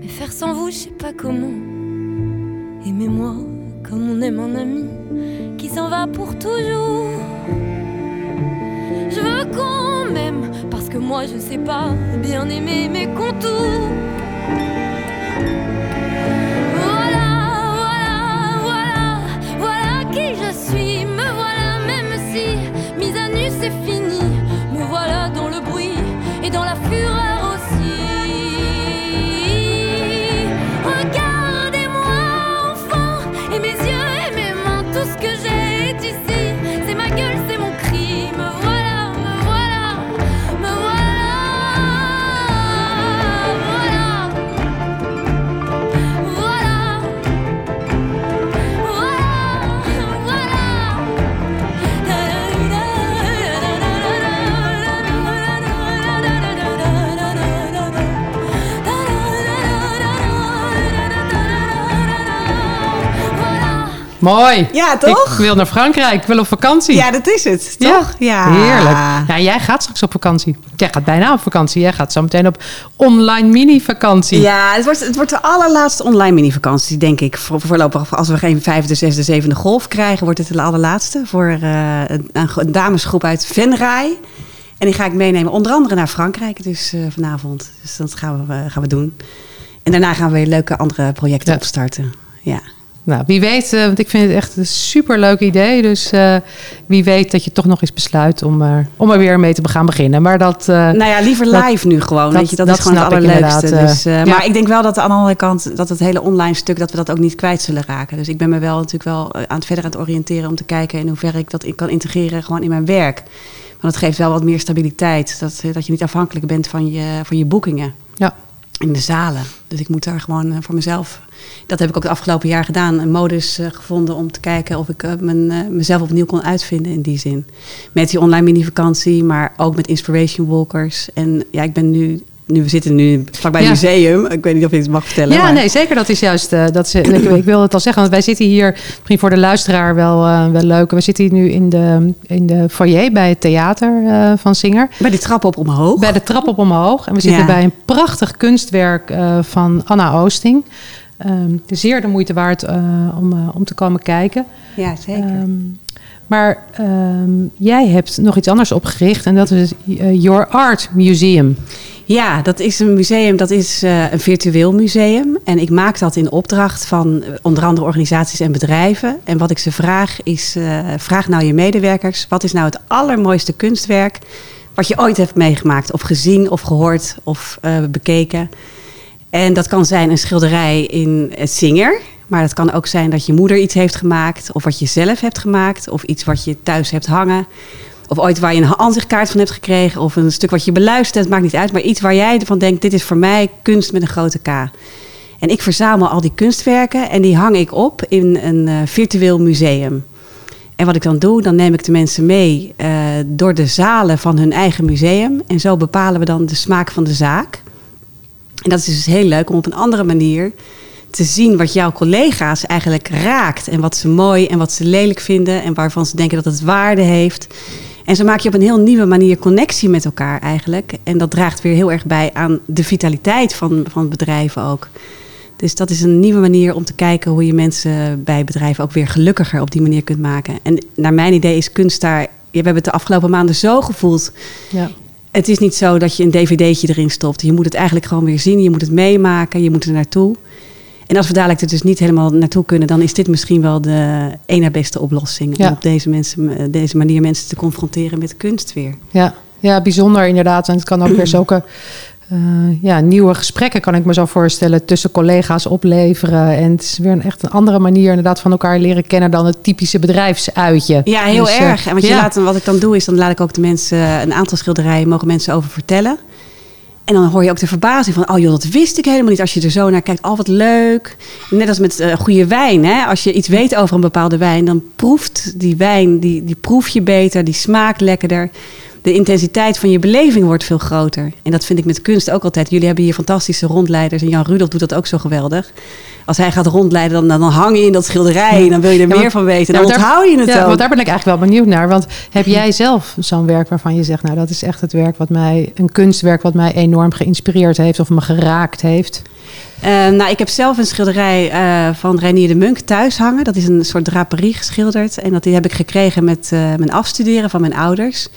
mais faire sans vous, je sais pas comment. Aimez-moi comme on aime un ami qui s'en va pour toujours. Je veux qu'on m'aime parce que moi je sais pas bien aimer mes contours. C'est. Mooi. Ja, toch? Ik wil naar Frankrijk. Ik wil op vakantie. Ja, dat is het, toch? Ja, heerlijk. Ja, jij gaat straks op vakantie. Jij gaat bijna op vakantie. Jij gaat zo meteen op online mini-vakantie. Ja, het wordt, het wordt de allerlaatste online mini-vakantie, denk ik. Voor, voorlopig, als we geen vijfde, zesde, zevende golf krijgen, wordt het de allerlaatste. Voor eh, een, een damesgroep uit Venray. En die ga ik meenemen, onder andere naar Frankrijk, dus eh, vanavond. Dus dat gaan we, eh, gaan we doen. En daarna gaan we weer leuke andere projecten Ja. opstarten. Ja. Nou, wie weet, eh, want ik vind het echt een superleuk idee. Dus eh, wie weet dat je toch nog eens besluit om, eh, om er weer mee te gaan beginnen. Maar dat... eh, Nou ja, liever Dat- live nu gewoon. dat- weet je, dat, dat is gewoon het allerleukste. Dus, ja. Maar ik denk wel dat aan de andere kant, dat het hele online stuk, dat we dat ook niet kwijt zullen raken. Dus ik ben me wel natuurlijk wel aan het verder aan het oriënteren om te kijken in hoeverre ik dat kan integreren gewoon in mijn werk. Want het geeft wel wat meer stabiliteit. Dat, dat je niet afhankelijk bent van je, van je boekingen. ja. In de zalen. Dus ik moet daar gewoon eh, voor mezelf. Dat heb ik ook het afgelopen jaar gedaan. Een modus eh, gevonden om te kijken of ik eh, mijn, mezelf opnieuw kon uitvinden in die zin. Met die online mini-vakantie, maar ook met Inspiration Walkers. En ja, ik ben nu. Nu, we zitten nu vlakbij het Ja. museum. Ik weet niet of je het mag vertellen. Ja, maar- nee, zeker. Dat is juist. eh, dat is, ik, ik wil het al zeggen, want wij zitten hier, misschien voor de luisteraar wel, eh, wel leuk. We zitten hier nu in de, in de foyer bij het theater eh, van Singer. Bij die trap op omhoog. Bij de trap op omhoog. En we zitten Ja. bij een prachtig kunstwerk van Anna Oosting. Ehm, zeer de moeite waard om, om te komen kijken. Ja, zeker. Ehm, maar ehm, jij hebt nog iets anders opgericht en dat is Your Art Museum. Ja, dat is een museum, dat is eh, een virtueel museum. En ik maak dat in opdracht van eh, onder andere organisaties en bedrijven. En wat ik ze vraag is, eh, vraag nou je medewerkers, wat is nou het allermooiste kunstwerk wat je ooit hebt meegemaakt of gezien of gehoord of bekeken. En dat kan zijn een schilderij in het Singer. Maar dat kan ook zijn dat je moeder iets heeft gemaakt. Of wat je zelf hebt gemaakt. Of iets wat je thuis hebt hangen. Of ooit waar je een aanzichtkaart van hebt gekregen. Of een stuk wat je beluistert. Het maakt niet uit. Maar iets waar jij ervan denkt. Dit is voor mij kunst met een grote K. En ik verzamel al die kunstwerken. En die hang ik op in een eh, virtueel museum. En wat ik dan doe, dan neem ik de mensen mee eh, door de zalen van hun eigen museum. En zo bepalen we dan de smaak van de zaak. En dat is dus heel leuk om op een andere manier te zien wat jouw collega's eigenlijk raakt. En wat ze mooi en wat ze lelijk vinden. En waarvan ze denken dat het waarde heeft. En zo maak je op een heel nieuwe manier connectie met elkaar eigenlijk. En dat draagt weer heel erg bij aan de vitaliteit van, van bedrijven ook. Dus dat is een nieuwe manier om te kijken hoe je mensen bij bedrijven ook weer gelukkiger op die manier kunt maken. En naar mijn idee is kunst daar. We hebben het de afgelopen maanden zo gevoeld. Ja. Het is niet zo dat je een dvd'tje erin stopt. Je moet het eigenlijk gewoon weer zien. Je moet het meemaken. Je moet er naartoe. En als we dadelijk er dus niet helemaal naartoe kunnen, dan is dit misschien wel de ene beste oplossing. Ja. Om op deze, mensen, deze manier mensen te confronteren met kunst weer. Ja, ja, bijzonder inderdaad. En het kan ook weer *clears throat* zulke eh, ja, nieuwe gesprekken, kan ik me zo voorstellen, tussen collega's opleveren. En het is weer een, echt een andere manier inderdaad van elkaar leren kennen dan het typische bedrijfsuitje. Ja, heel Dus, eh, erg. En wat, je ja. laat, wat ik dan doe, is dan laat ik ook de mensen een aantal schilderijen mogen mensen over vertellen. En dan hoor je ook de verbazing van, oh joh, dat wist ik helemaal niet. Als je er zo naar kijkt, oh wat leuk. Net als met eh, goede wijn. Hè? Als je iets weet over een bepaalde wijn, dan proeft die wijn, die, die proef je beter, die smaakt lekkerder. De intensiteit van je beleving wordt veel groter. En dat vind ik met kunst ook altijd. Jullie hebben hier fantastische rondleiders. En Jan Rudolf doet dat ook zo geweldig. Als hij gaat rondleiden, dan, dan hang je in dat schilderij. En dan wil je er Ja, meer van weten. Dan daar- onthoud je het ja, ook. want daar ben ik eigenlijk wel benieuwd naar. Want heb jij zelf zo'n werk waarvan je zegt, nou dat is echt het werk wat mij, een kunstwerk wat mij enorm geïnspireerd heeft of me geraakt heeft? Eh, nou, ik heb zelf een schilderij eh, van Reinier de Munk thuis hangen. Dat is een soort draperie geschilderd. En dat die heb ik gekregen met eh, mijn afstuderen van mijn ouders.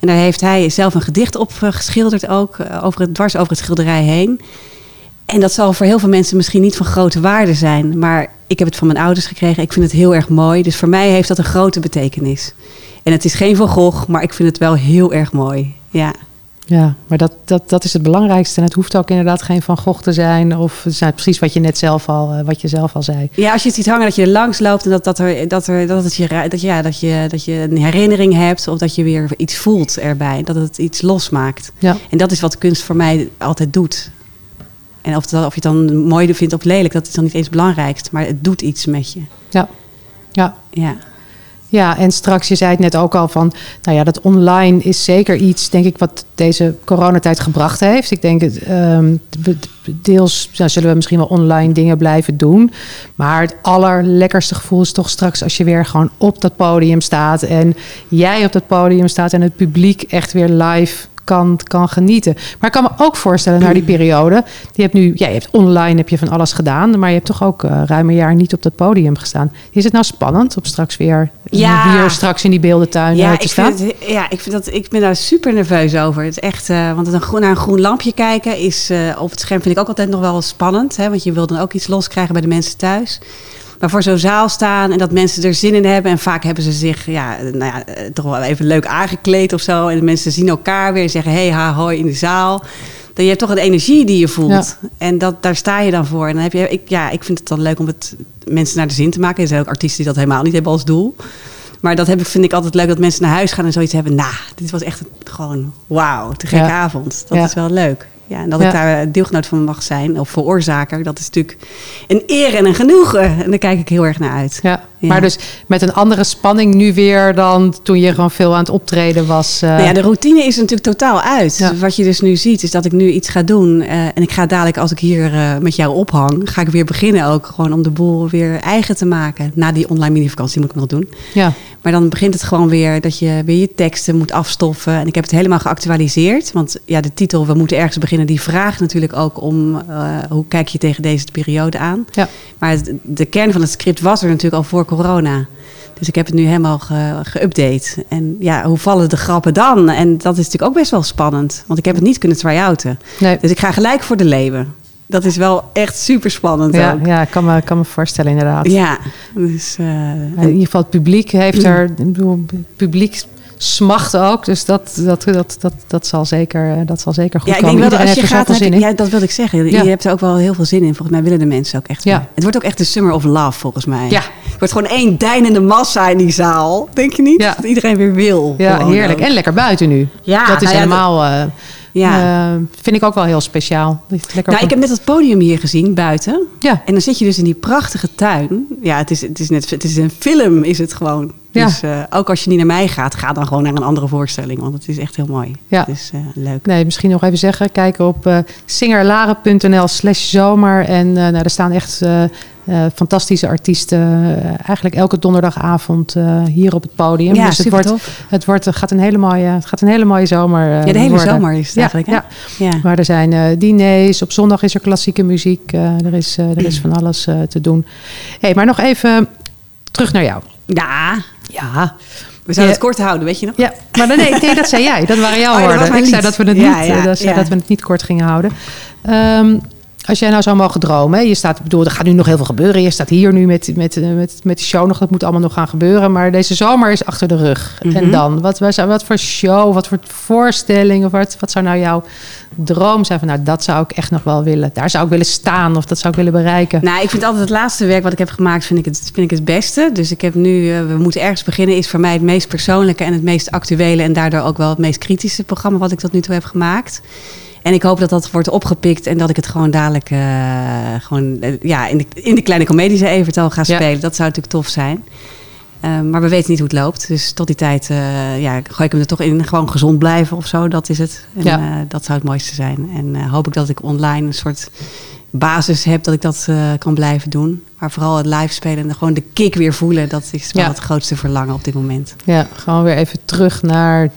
En daar heeft hij zelf een gedicht op eh, geschilderd ook, eh, over het, dwars over het schilderij heen. En dat zal voor heel veel mensen misschien niet van grote waarde zijn. Maar ik heb het van mijn ouders gekregen. Ik vind het heel erg mooi. Dus voor mij heeft dat een grote betekenis. En het is geen Van Gogh, maar ik vind het wel heel erg mooi. Ja. Ja, maar dat, dat, dat is het belangrijkste. En het hoeft ook inderdaad geen Van Gogh te zijn. Of het is nou precies wat je net zelf al, eh, wat je zelf al zei. Ja, als je het ziet hangen, dat je er langs loopt en dat, dat, er, dat, er, dat, het je, dat, ja, dat, je, dat je een herinnering hebt of dat je weer iets voelt erbij. Dat het iets losmaakt. Ja. En dat is wat kunst voor mij altijd doet. En of, dat, of je het dan mooi vindt of lelijk, dat is dan niet eens het belangrijkste. Maar het doet iets met je. Ja. Ja. Ja. Ja, en straks, je zei het net ook al van, nou ja, dat online is zeker iets, denk ik, wat deze coronatijd gebracht heeft. Ik denk, ehm, deels nou, zullen we misschien wel online dingen blijven doen. Maar het allerlekkerste gevoel is toch straks als je weer gewoon op dat podium staat en jij op dat podium staat en het publiek echt weer live kan, kan genieten. Maar ik kan me ook voorstellen naar die *clears throat* periode. Je hebt nu, ja, je hebt online heb je van alles gedaan, maar je hebt toch ook eh, ruim een jaar niet op dat podium gestaan. Is het nou spannend om straks weer Ja. hier straks in die beeldentuin Ja, te ik, staan? vind het, ja ik, vind dat, ik ben daar super nerveus over. Het is echt, eh, want het een groen, naar een groen lampje kijken is eh, op het scherm vind ik ook altijd nog wel spannend. Hè, want je wil dan ook iets loskrijgen bij de mensen thuis. Maar voor zo'n zaal staan en dat mensen er zin in hebben. En vaak hebben ze zich ja, nou ja, eh, toch wel even leuk aangekleed of zo. En de mensen zien elkaar weer en zeggen hey, ha, hoi in de zaal. Dan je hebt toch een energie die je voelt. En dat, daar sta je dan voor. En dan heb je, ik, ja, ik vind het dan leuk om het mensen naar de zin te maken. Er zijn ook artiesten die dat helemaal niet hebben als doel. Maar dat heb ik, vind ik altijd leuk dat mensen naar huis gaan en zoiets hebben. Nou, dit was echt een- gewoon wauw, te gekke Ja. avond. Dat Ja. is wel leuk. Ja, en dat Ja. ik daar deelgenoot van mag zijn, of veroorzaker, dat is natuurlijk een eer en een genoegen. En daar kijk ik heel erg naar uit. Ja. Ja. Maar dus met een andere spanning nu weer dan toen je gewoon veel aan het optreden was. eh, Nou ja, de routine is natuurlijk totaal uit. Ja. Wat je dus nu ziet, is dat ik nu iets ga doen. eh, en ik ga dadelijk, als ik hier eh, met jou ophang, ga ik weer beginnen ook. Gewoon om de boel weer eigen te maken. Na die online minivakantie moet ik nog doen. ja. Maar dan begint het gewoon weer dat je weer je teksten moet afstoffen. En ik heb het helemaal geactualiseerd. Want ja, de titel, we moeten ergens beginnen, die vraagt natuurlijk ook om eh, hoe kijk je tegen deze periode aan. Ja. Maar het- de kern van het script was er natuurlijk al voor corona. Dus ik heb het nu helemaal ge- geüpdate. En ja, hoe vallen de grappen dan? En dat is natuurlijk ook best wel spannend. Want ik heb het niet kunnen try-outen. Nee. Dus ik ga gelijk voor de leeuwen. Dat is wel echt super spannend Ja, ook. ja, ik kan me, kan me voorstellen inderdaad. Ja, dus... eh, In ieder geval het publiek heeft er, ik bedoel, het publiek smacht ook. Dus dat, dat, dat, dat, dat, zal, zeker, eh, dat zal zeker goed Ja, ik komen. denk wel als je gaat, zin in. ja, dat wilde ik zeggen. Je Ja. hebt er ook wel heel veel zin in. Volgens mij willen de mensen ook echt. Ja. Het wordt ook echt de summer of love, volgens mij. Ja. Het wordt gewoon één deinende massa in die zaal. Denk je niet? Ja. Dat iedereen weer wil. Ja, heerlijk. ook. En lekker buiten nu. Ja, dat is nou helemaal, eh, Ja. eh, vind ik ook wel heel speciaal. Lekker Nou, ik heb net het podium hier gezien, buiten. Ja. En dan zit je dus in die prachtige tuin. Ja, het is, het is, net, het is een film, is het gewoon. Ja. Dus eh, ook als je niet naar mij gaat, ga dan gewoon naar een andere voorstelling. Want het is echt heel mooi. Ja. Het is eh, leuk. Nee, misschien nog even zeggen. Kijk op eh singerlaren.nl slash zomer. En nou, er staan echt fantastische artiesten. eigenlijk elke donderdagavond hier op het podium. Ja, dus het, wordt, tof. het, wordt, gaat een hele mooie, het gaat een hele mooie zomer Ja, de hele worden. zomer is het eigenlijk. ja. hè? Ja. Maar er zijn diners. Op zondag is er klassieke muziek. er, is, er is van alles te doen. Hey, maar nog even terug naar jou. ja, Ja, we zouden het kort houden, weet je nog? Ja, maar dan- nee, nee, dat zei jij. Dat waren jouw *laughs* Oh dat woorden. ik zei dat we het niet, ja, eh, dat, zei ja. dat we het niet kort gingen houden. Ehm, als jij nou zou mogen dromen, hè, je staat, ik bedoel, er gaat nu nog heel veel gebeuren. Je staat hier nu met, met, eh, met, met die show nog, dat moet allemaal nog gaan gebeuren. Maar deze zomer is achter de rug. Mhm. En dan, wat, wat voor show, wat voor voorstelling, of wat, wat zou nou jouw droom zijn? Van, nou, dat zou ik echt nog wel willen. Daar zou ik willen staan of dat zou ik willen bereiken. Nou, ik vind altijd het laatste werk wat ik heb gemaakt, vind ik het, vind ik het beste. Dus ik heb nu, eh, we moeten ergens beginnen, is voor mij het meest persoonlijke en het meest actuele en daardoor ook wel het meest kritische programma wat ik tot nu toe heb gemaakt. En ik hoop dat dat wordt opgepikt en dat ik het gewoon dadelijk eh, gewoon, eh, ja, in, de, in de kleine comedies Evertal ga Ja. spelen. Dat zou natuurlijk tof zijn. Eh, maar we weten niet hoe het loopt. Dus tot die tijd ja, gooi ik hem er toch in. Gewoon gezond blijven of zo, dat is het. En, Ja. dat zou het mooiste zijn. En hoop ik dat ik online een soort basis heb dat ik dat kan blijven doen. Maar vooral het live spelen en gewoon de kick weer voelen, dat is wel Ja. het grootste verlangen op dit moment. Ja, gewoon weer even terug naar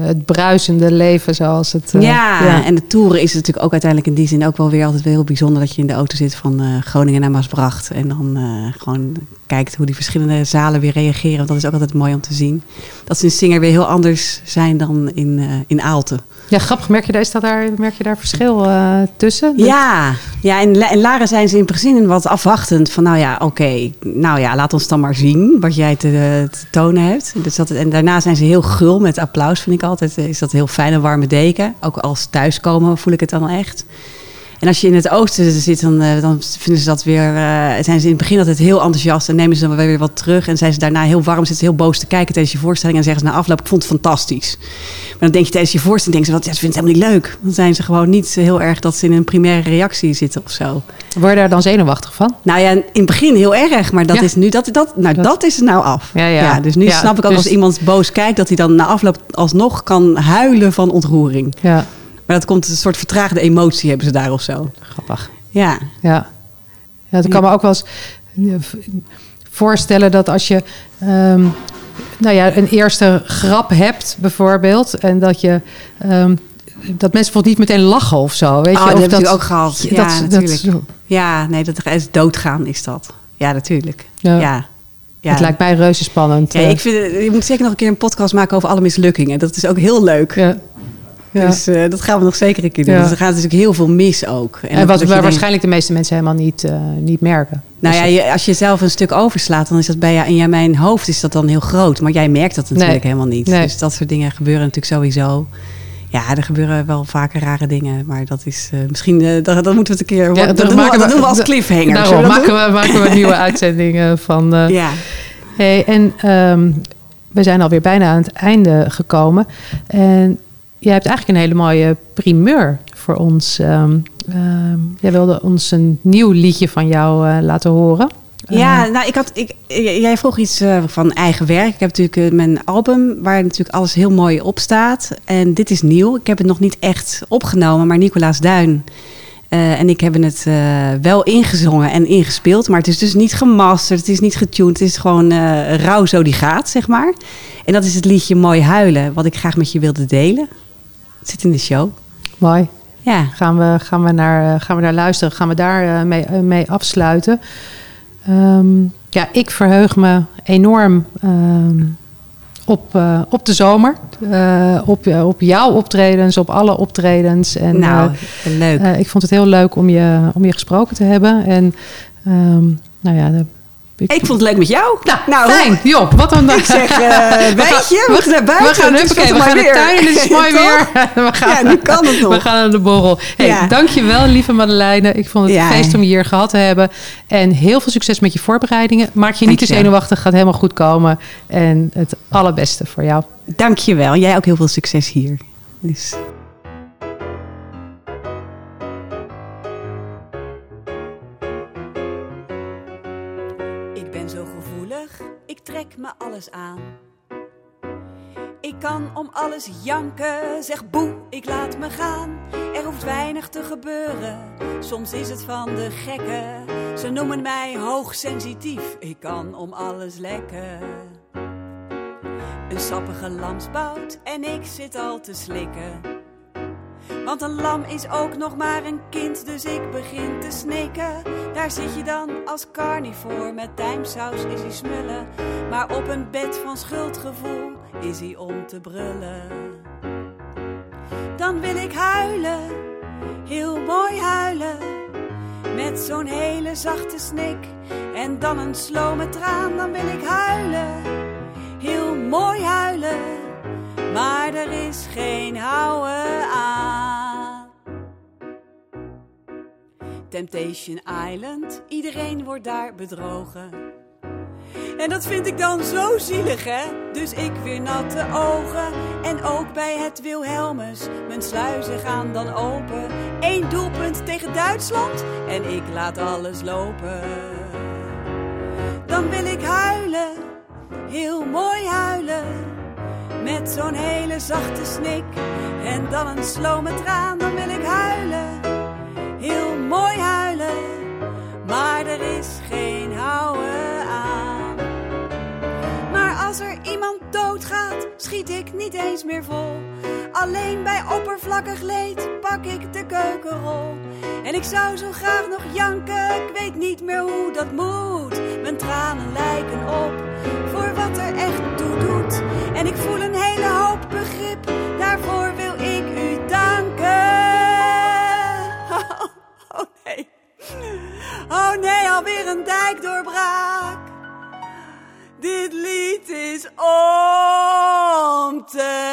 het bruisende leven zoals het... eh, ja, en de toeren is natuurlijk ook uiteindelijk in die zin ook wel weer altijd wel heel bijzonder dat je in de auto zit van eh, Groningen naar Maasbracht. En dan eh, gewoon kijkt hoe die verschillende zalen weer reageren. Want dat is ook altijd mooi om te zien. Dat ze in Singer weer heel anders zijn dan in, eh in Aalten. Ja, grappig. Merk je daar, is dat daar, merk je daar verschil eh, tussen? Ja, ja in, La- in Laren zijn ze in principe wat afwachtend. Van nou ja, oké, nou ja, laat ons dan maar zien wat jij te, te tonen hebt. Dus dat, en daarna zijn ze heel gul met applaus, vind ik altijd. Is dat heel fijn, een warme deken. Ook als thuiskomen voel ik het dan echt. En als je in het oosten zit, dan, eh, dan vinden ze dat weer. eh, zijn ze in het begin altijd heel enthousiast en nemen ze dan weer wat terug. En zijn ze daarna heel warm, zitten ze heel boos te kijken tijdens je voorstelling. En zeggen ze na afloop: Ik vond het fantastisch. Maar dan denk je tijdens je voorstelling: denken ze, wat, ja, ze vinden het helemaal niet leuk. Dan zijn ze gewoon niet heel erg dat ze in een primaire reactie zitten of zo. Word je daar dan zenuwachtig van? Nou ja, in het begin heel erg, maar dat Ja. is nu dat, dat, nou, Dat- dat, is er nou af. Ja, ja. dus nu snap ik ook dus- als iemand boos kijkt, dat hij dan na afloop alsnog kan huilen van ontroering. Ja, Maar dat komt een soort vertraagde emotie hebben ze daar of zo. grappig. Ja. Ja. ja dat kan me ook wel eens eh, voorstellen dat als je ehm, nou ja, een eerste grap hebt, bijvoorbeeld, en dat je. ehm, dat mensen bijvoorbeeld niet meteen lachen of zo. Weet Oh, je? dat of heb ik ook gehad. Ja, dat, natuurlijk. Dat, Ja, nee, dat is doodgaan is dat. Ja, natuurlijk. Ja. Ja. ja. Het lijkt mij reuze spannend. Ja, ik vind, je moet zeker nog een keer een podcast maken over alle mislukkingen. Dat is ook heel leuk. ja. Ja. Dus eh, dat gaan we nog zeker een keer doen. Ja. Dus er gaat natuurlijk heel veel mis ook. en wat waar waarschijnlijk de meeste mensen helemaal niet, eh, niet merken. Nou ja, Dus- je, als je zelf een stuk overslaat, dan is dat bij jou, in mijn hoofd is dat dan heel groot. Maar jij merkt dat natuurlijk Nee. helemaal niet. Nee. Dus dat soort dingen gebeuren natuurlijk sowieso. Ja, er gebeuren wel vaker rare dingen. Maar dat is eh, misschien, eh, dat, dat moeten we het een keer... Ja, dat, doen we, maken dat we- doen we als cliffhanger. Daarom Zullen we dat maken we, maken we nieuwe *laughs* uitzending eh, van. Ja. Hey, en ehm, we zijn alweer bijna aan het einde gekomen. En jij hebt eigenlijk een hele mooie primeur voor ons. Ehm, jij wilde ons een nieuw liedje van jou eh, laten horen. Ja, nou, ik had, ik, jij vroeg iets eh, van eigen werk. Ik heb natuurlijk eh, mijn album, waar natuurlijk alles heel mooi op staat. En dit is nieuw. Ik heb het nog niet echt opgenomen, maar Nicolaas Duin eh, en ik hebben het eh, wel ingezongen en ingespeeld. Maar het is dus niet gemasterd, het is niet getuned. Het is gewoon eh rauw zo die gaat, zeg maar. En dat is het liedje Mooi Huilen, wat ik graag met je wilde delen. Zit in de show. Mooi. Ja. Gaan we, gaan we, naar, eh, gaan we naar luisteren? Gaan we daar eh, mee, eh, mee afsluiten? Ehm, ja, ik verheug me enorm ehm, op, op de zomer. Op, op jouw optredens, op alle optredens. En, nou, leuk. ik vond het heel leuk om je, om je gesproken te hebben. En ehm, nou ja, de, ik vond het leuk met jou. nou, fijn. Job, wat een Ik zeg, eh weet *laughs* je, we gaan naar buiten. we gaan, het huppakee, we gaan mooi naar tuin, het is *laughs* mooi Toch? weer. *laughs* We gaan, Ja, nu kan het nog. We gaan naar de borrel. Hey, Ja. Dankjewel, lieve Madeleine. Ik vond het Ja. feest om je hier gehad te hebben. En heel veel succes met je voorbereidingen. Maak je niet te Dankjewel. zenuwachtig, gaat helemaal goed komen. En het allerbeste voor jou. Dank je wel. Jij ook heel veel succes hier. Dus. Me alles aan. Ik kan om alles janken, zeg boe, ik laat me gaan. Er hoeft weinig te gebeuren, soms is het van de gekken. Ze noemen mij hoogsensitief, ik kan om alles lekken. Een sappige lamsbout en ik zit al te slikken. Want een lam is ook nog maar een kind, dus ik begin te snikken. Daar zit je dan als carnivoor, met tijmsaus is hij smullen. Maar op een bed van schuldgevoel is hij om te brullen. Dan wil ik huilen, heel mooi huilen. Met zo'n hele zachte snik en dan een slome traan, dan wil ik huilen. Heel mooi huilen, maar er is geen houden aan. Temptation Island, iedereen wordt daar bedrogen. En dat vind ik dan zo zielig, hè? Dus ik weer natte ogen. En ook bij het Wilhelmus, mijn sluizen gaan dan open. Eén doelpunt tegen Duitsland en ik laat alles lopen. Dan wil ik huilen, heel mooi huilen. Met zo'n hele zachte snik en dan een slome traan, dan wil ik huilen. Mooi huilen, maar er is geen houden aan. Maar als er iemand doodgaat, schiet ik niet eens meer vol. Alleen bij oppervlakkig leed pak ik de keukenrol. En ik zou zo graag nog janken, ik weet niet meer hoe dat moet. Mijn tranen lijken op voor wat er echt toe doet. En ik voel een hele hoop begrip, daarvoor wil Oh nee, alweer een dijkdoorbraak. Dit lied is om te.